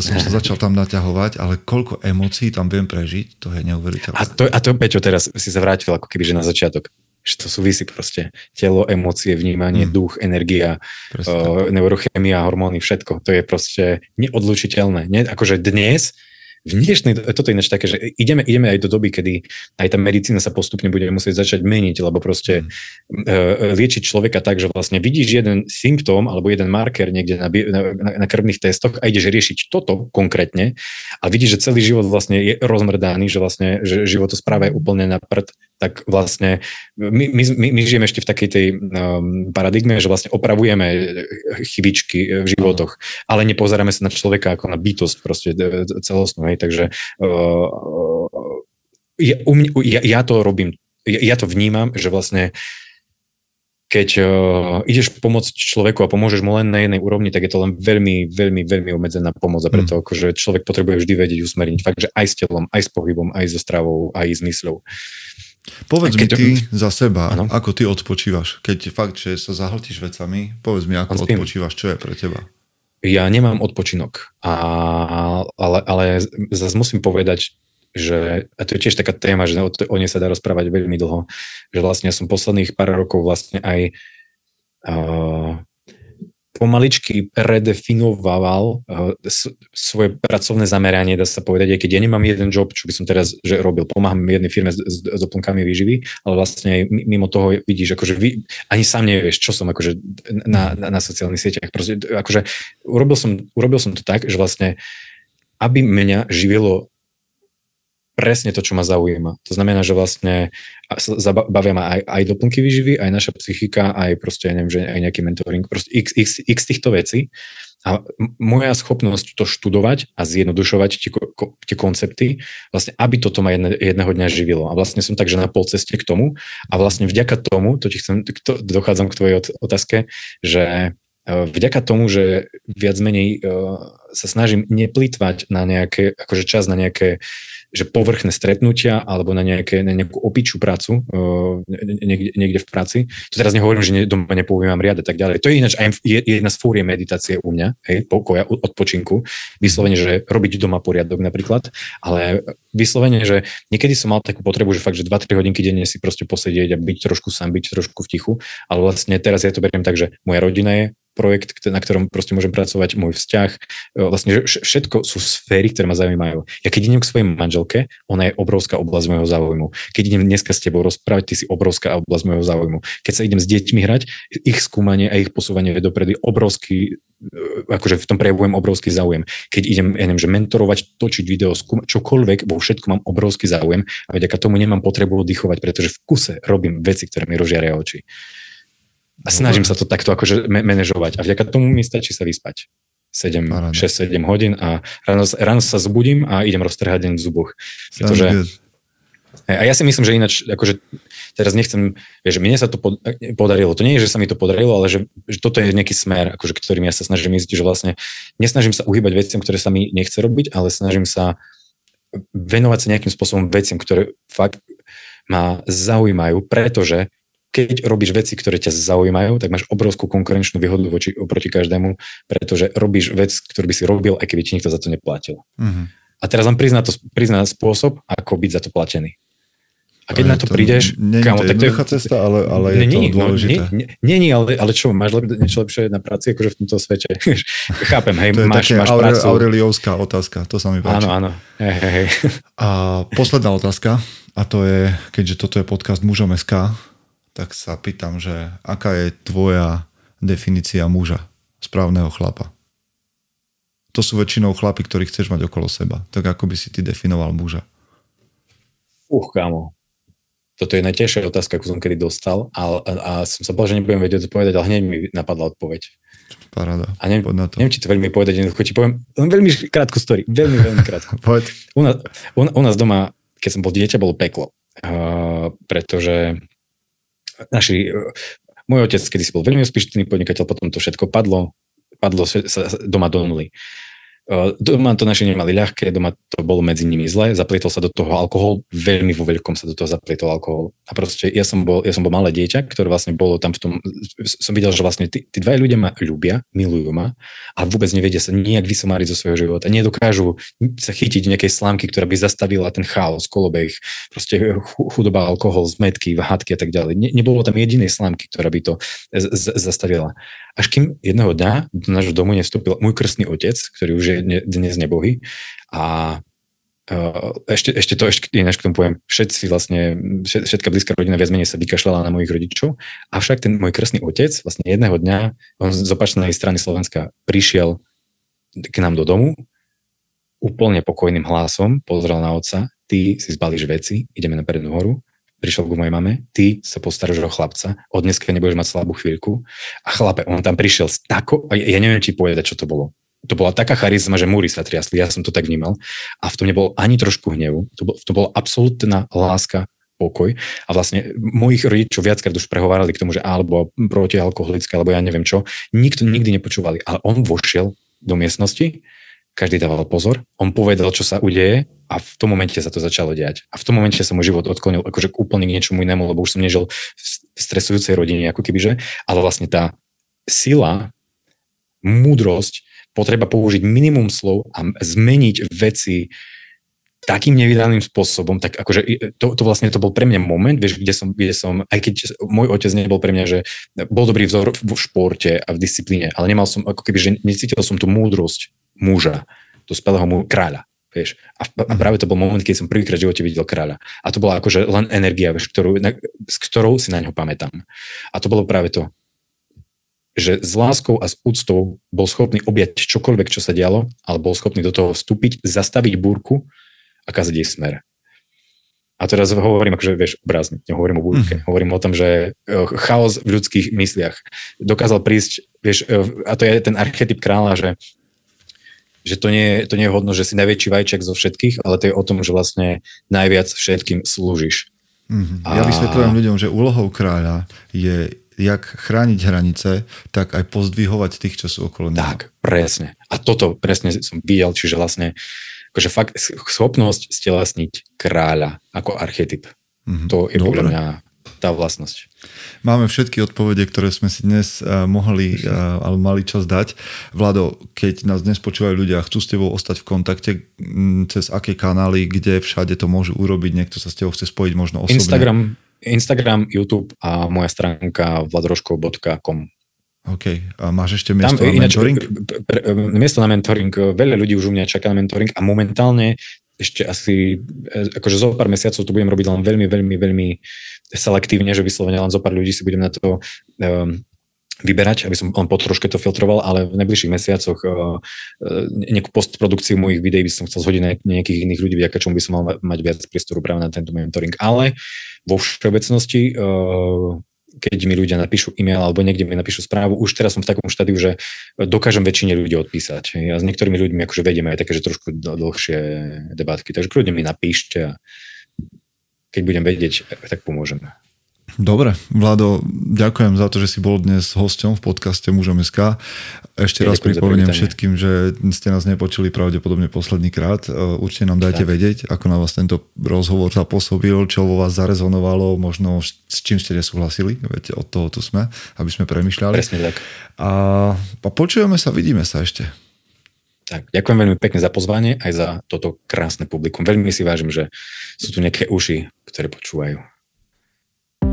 som sa začal tam naťahovať, ale koľko emócií tam viem prežiť, to je neuveriteľné. A to, a to Peťo, teraz si sa vrátil ako keby, že na začiatok že to súvisí proste telo, emócie, vnímanie, mm. duch, energia, uh, neurochemia, hormóny, všetko. To je proste neodlučiteľné. Nie? Akože dnes v dnešnej, toto je také, že ideme, ideme aj do doby, kedy aj tá medicína sa postupne bude musieť začať meniť, lebo proste mm. uh, liečiť človeka tak, že vlastne vidíš jeden symptóm alebo jeden marker niekde na, na, na krvných testoch a ideš riešiť toto konkrétne a vidíš, že celý život vlastne je rozmrdaný, že vlastne že životospráva je úplne na prd, tak vlastne my, my, my žijeme ešte v takej tej um, paradigme, že vlastne opravujeme chybičky v životoch, ale nepozeráme sa na človeka ako na bytosť proste celostnú. Hej, takže uh, ja, um, ja, ja to robím, ja, ja to vnímam, že vlastne keď uh, ideš pomôcť človeku a pomôžeš mu len na jednej úrovni, tak je to len veľmi, veľmi, veľmi obmedzená pomoc a preto mm. akože človek potrebuje vždy vedieť usmerniť fakt, že aj s telom, aj s pohybom, aj so stravou, aj s mysľou. Povedz mi ty za seba, ano? ako ty odpočívaš. Keď fakt, že sa zahltíš vecami, povedz mi, ako odpočívaš, čo je pre teba ja nemám odpočinok, a, ale, ale zase musím povedať, že, a to je tiež taká téma, že o, o nej sa dá rozprávať veľmi dlho, že vlastne som posledných pár rokov vlastne aj uh, pomaličky redefinoval uh, svoje pracovné zameranie, dá sa povedať, aj keď ja nemám jeden job, čo by som teraz že robil, pomáham jednej firme s, s doplnkami výživy, ale vlastne aj mimo toho vidíš, akože vy, ani sám nevieš, čo som akože na, na, na sociálnych sieťach. Proste, akože urobil som, urobil som to tak, že vlastne aby mňa živilo presne to, čo ma zaujíma. To znamená, že vlastne bavia ma aj, aj doplnky výživy, aj naša psychika, aj proste, ja neviem, že aj nejaký mentoring, proste x, x, x týchto vecí. A moja schopnosť to študovať a zjednodušovať tie, tie koncepty, vlastne, aby toto ma jedne, jedného dňa živilo. A vlastne som takže na pol ceste k tomu a vlastne vďaka tomu, to ti chcem, to, dochádzam k tvojej otázke, že e, vďaka tomu, že viac menej uh, sa snažím neplýtvať na nejaké, akože čas na nejaké že povrchné stretnutia alebo na, nejaké, na nejakú opičú prácu uh, niekde, niekde v práci. To teraz nehovorím, že doma nepoužívam riad a tak ďalej. To je ináč aj jedna z fúrie meditácie u mňa, hej, pokoja, odpočinku. Vyslovene, že robiť doma poriadok napríklad, ale vyslovene, že niekedy som mal takú potrebu, že fakt, že 2-3 hodinky denne si proste posedieť a byť trošku sám, byť trošku v tichu, ale vlastne teraz ja to beriem tak, že moja rodina je projekt, na ktorom proste môžem pracovať, môj vzťah, e, vlastne všetko sú sféry, ktoré ma zaujímajú. Ja keď idem k svojej manželke, ona je obrovská oblasť môjho záujmu. Keď idem dneska s tebou rozprávať, ty si obrovská oblasť môjho záujmu. Keď sa idem s deťmi hrať, ich skúmanie a ich posúvanie dopredu obrovský e, akože v tom prejavujem obrovský záujem. Keď idem, ja neviem, že mentorovať, točiť video, skúmať čokoľvek, vo všetko mám obrovský záujem a vďaka tomu nemám potrebu oddychovať, pretože v kuse robím veci, ktoré mi rozžiaria oči. A snažím sa to takto akože manažovať. A vďaka tomu mi stačí sa vyspať. 7, 6-7 hodín a ráno, ráno sa zbudím a idem roztrhať deň v zuboch. Pretože, a ja si myslím, že ináč, akože teraz nechcem, vieš, mne sa to podarilo. To nie je, že sa mi to podarilo, ale že, že toto je nejaký smer, akože, ktorým ja sa snažím ísť, že vlastne nesnažím sa uhýbať veciam, ktoré sa mi nechce robiť, ale snažím sa venovať sa nejakým spôsobom veciam, ktoré fakt ma zaujímajú, pretože keď robíš veci, ktoré ťa zaujímajú, tak máš obrovskú konkurenčnú výhodu voči, oproti každému, pretože robíš vec, ktorú by si robil, aj keby ti nikto za to neplatil. Uh-huh. A teraz vám prizná, to, prizná spôsob, ako byť za to platený. A keď ale na to, to prídeš, nie, kámo, tak to je cesta, ale, ale je nie, to dôležité. No, nie, nie, nie, ale, ale čo, máš lep, niečo lepšie na práci, akože v tomto svete. Chápem, hej, to je máš, také máš Aure, prácu. Aureliovská otázka, to sa mi páči. Áno, áno. Hej, hej, hej. A posledná otázka, a to je, keďže toto je podcast Mužom SK, tak sa pýtam, že aká je tvoja definícia muža, správneho chlapa? To sú väčšinou chlapi, ktorých chceš mať okolo seba. Tak ako by si ty definoval muža? Uch, kámo. Toto je najtežšia otázka, ako som kedy dostal a, a, a som sa bol, že nebudem vedieť odpovedať, ale hneď mi napadla odpoveď. Paráda. A neviem, na to. neviem, či to veľmi povedať, jednoducho ti poviem len veľmi krátku story, veľmi, veľmi krátku. U nás, u, u nás doma, keď som bol dieťa, bolo peklo. Uh, pretože naši, e, môj otec, kedy si bol veľmi úspešný podnikateľ, potom to všetko padlo, padlo sa doma do nuly. Doma to naši nemali ľahké, doma to bolo medzi nimi zle, zaplietol sa do toho alkohol, veľmi vo veľkom sa do toho zaplietol alkohol. A proste ja som bol, ja som bol malé dieťa, ktoré vlastne bolo tam v tom, som videl, že vlastne tí, tí dva ľudia ma ľúbia, milujú ma a vôbec nevedia sa nijak vysomáriť zo svojho života. Nedokážu sa chytiť nejakej slámky, ktorá by zastavila ten chaos, kolobeh, proste chudoba, alkohol, zmetky, hádky a tak ďalej. Ne, nebolo tam jedinej slámky, ktorá by to z, z, zastavila. Až kým jedného dňa do nášho domu nevstúpil môj krstný otec, ktorý už je dnes nebohý a ešte, ešte to, ešte ináč k tomu poviem, všetci vlastne, všetká blízka rodina viac menej sa vykašľala na mojich rodičov, avšak ten môj krstný otec vlastne jedného dňa, on z opačnej strany Slovenska prišiel k nám do domu, úplne pokojným hlasom pozrel na otca, ty si zbalíš veci, ideme na prednú horu, prišiel k mojej mame, ty sa postaráš o chlapca, od dneska nebudeš mať slabú chvíľku. A chlape, on tam prišiel s tako, ja neviem, či povedať, čo to bolo. To bola taká charizma, že múry sa triasli, ja som to tak vnímal. A v tom nebolo ani trošku hnevu, to, bol, to bola absolútna láska, pokoj. A vlastne mojich rodičov viackrát už prehovárali k tomu, že alebo protialkoholické, alebo ja neviem čo. Nikto nikdy nepočúvali, ale on vošiel do miestnosti, každý dával pozor, on povedal, čo sa udeje a v tom momente sa to začalo diať. A v tom momente sa môj život odklonil akože úplne k niečomu inému, lebo už som nežil v stresujúcej rodine, ako kebyže, ale vlastne tá sila, múdrosť, potreba použiť minimum slov a zmeniť veci takým nevydaným spôsobom, tak akože to, to vlastne to bol pre mňa moment, vieš, kde som, kde som, aj keď môj otec nebol pre mňa, že bol dobrý vzor v športe a v disciplíne, ale nemal som, ako keby, že necítil som tú múdrosť muža, dospelého mu, kráľa. Vieš. A, a práve to bol moment, keď som prvýkrát v živote videl kráľa. A to bola akože len energia, vieš, ktorú, na, s ktorou si na ňo pamätám. A to bolo práve to, že s láskou a s úctou bol schopný objať čokoľvek, čo sa dialo, ale bol schopný do toho vstúpiť, zastaviť búrku a kazať jej smer. A teraz hovorím, akože vieš, obrazne, nehovorím o búrke, mm. hovorím o tom, že e, chaos v ľudských mysliach dokázal prísť, vieš, e, a to je ten archetyp kráľa, že že to nie, to nie je hodno, že si najväčší vajček zo všetkých, ale to je o tom, že vlastne najviac všetkým slúžiš. Mm-hmm. Ja vysvetľujem ľuďom, že úlohou kráľa je jak chrániť hranice, tak aj pozdvihovať tých, čo sú okolo neho. Tak, presne. A toto presne som videl, čiže vlastne akože fakt schopnosť stelesniť kráľa ako archetyp. Mm-hmm. To je podľa mňa tá vlastnosť. Máme všetky odpovede, ktoré sme si dnes uh, mohli uh, alebo mali čas dať. Vlado, keď nás dnes počúvajú ľudia a chcú s tebou ostať v kontakte, m, cez aké kanály, kde všade to môžu urobiť, niekto sa s tebou chce spojiť možno osobne. Instagram, Instagram, YouTube a moja stránka vladroško.com. OK. A máš ešte miesto Tam, na ináč, mentoring? Miesto na mentoring. Veľa ľudí už u mňa čaká na mentoring a momentálne ešte asi, e, akože zo pár mesiacov to budem robiť len veľmi, veľmi, veľmi selektívne, že vyslovene len zo pár ľudí si budem na to um, vyberať, aby som len po troške to filtroval, ale v najbližších mesiacoch uh, nejakú postprodukciu mojich videí by som chcel zhodiť nejakých iných ľudí, vďaka čomu by som mal mať viac priestoru práve na tento mentoring. Ale vo všeobecnosti uh, keď mi ľudia napíšu e-mail alebo niekde mi napíšu správu, už teraz som v takom štádiu, že dokážem väčšine ľudí odpísať. Ja s niektorými ľuďmi akože vedieme aj také, že trošku dlhšie debatky, takže kľudne mi napíšte a keď budem vedieť, tak pomôžem. Dobre, Vlado, ďakujem za to, že si bol dnes hosťom v podcaste Mužom SK. Ešte ja raz pripomeniem všetkým, že ste nás nepočuli pravdepodobne posledný krát. E, určite nám dajte tak. vedieť, ako na vás tento rozhovor zapôsobil, čo vo vás zarezonovalo, možno s čím ste nesúhlasili, veď od toho tu sme, aby sme premyšľali. Presne tak. A, a počujeme sa, vidíme sa ešte. Tak, ďakujem veľmi pekne za pozvanie aj za toto krásne publikum. Veľmi si vážim, že sú tu nejaké uši, ktoré počúvajú.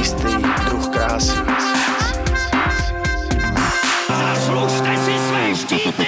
istý druh krásy. Zaslužte si své štíty!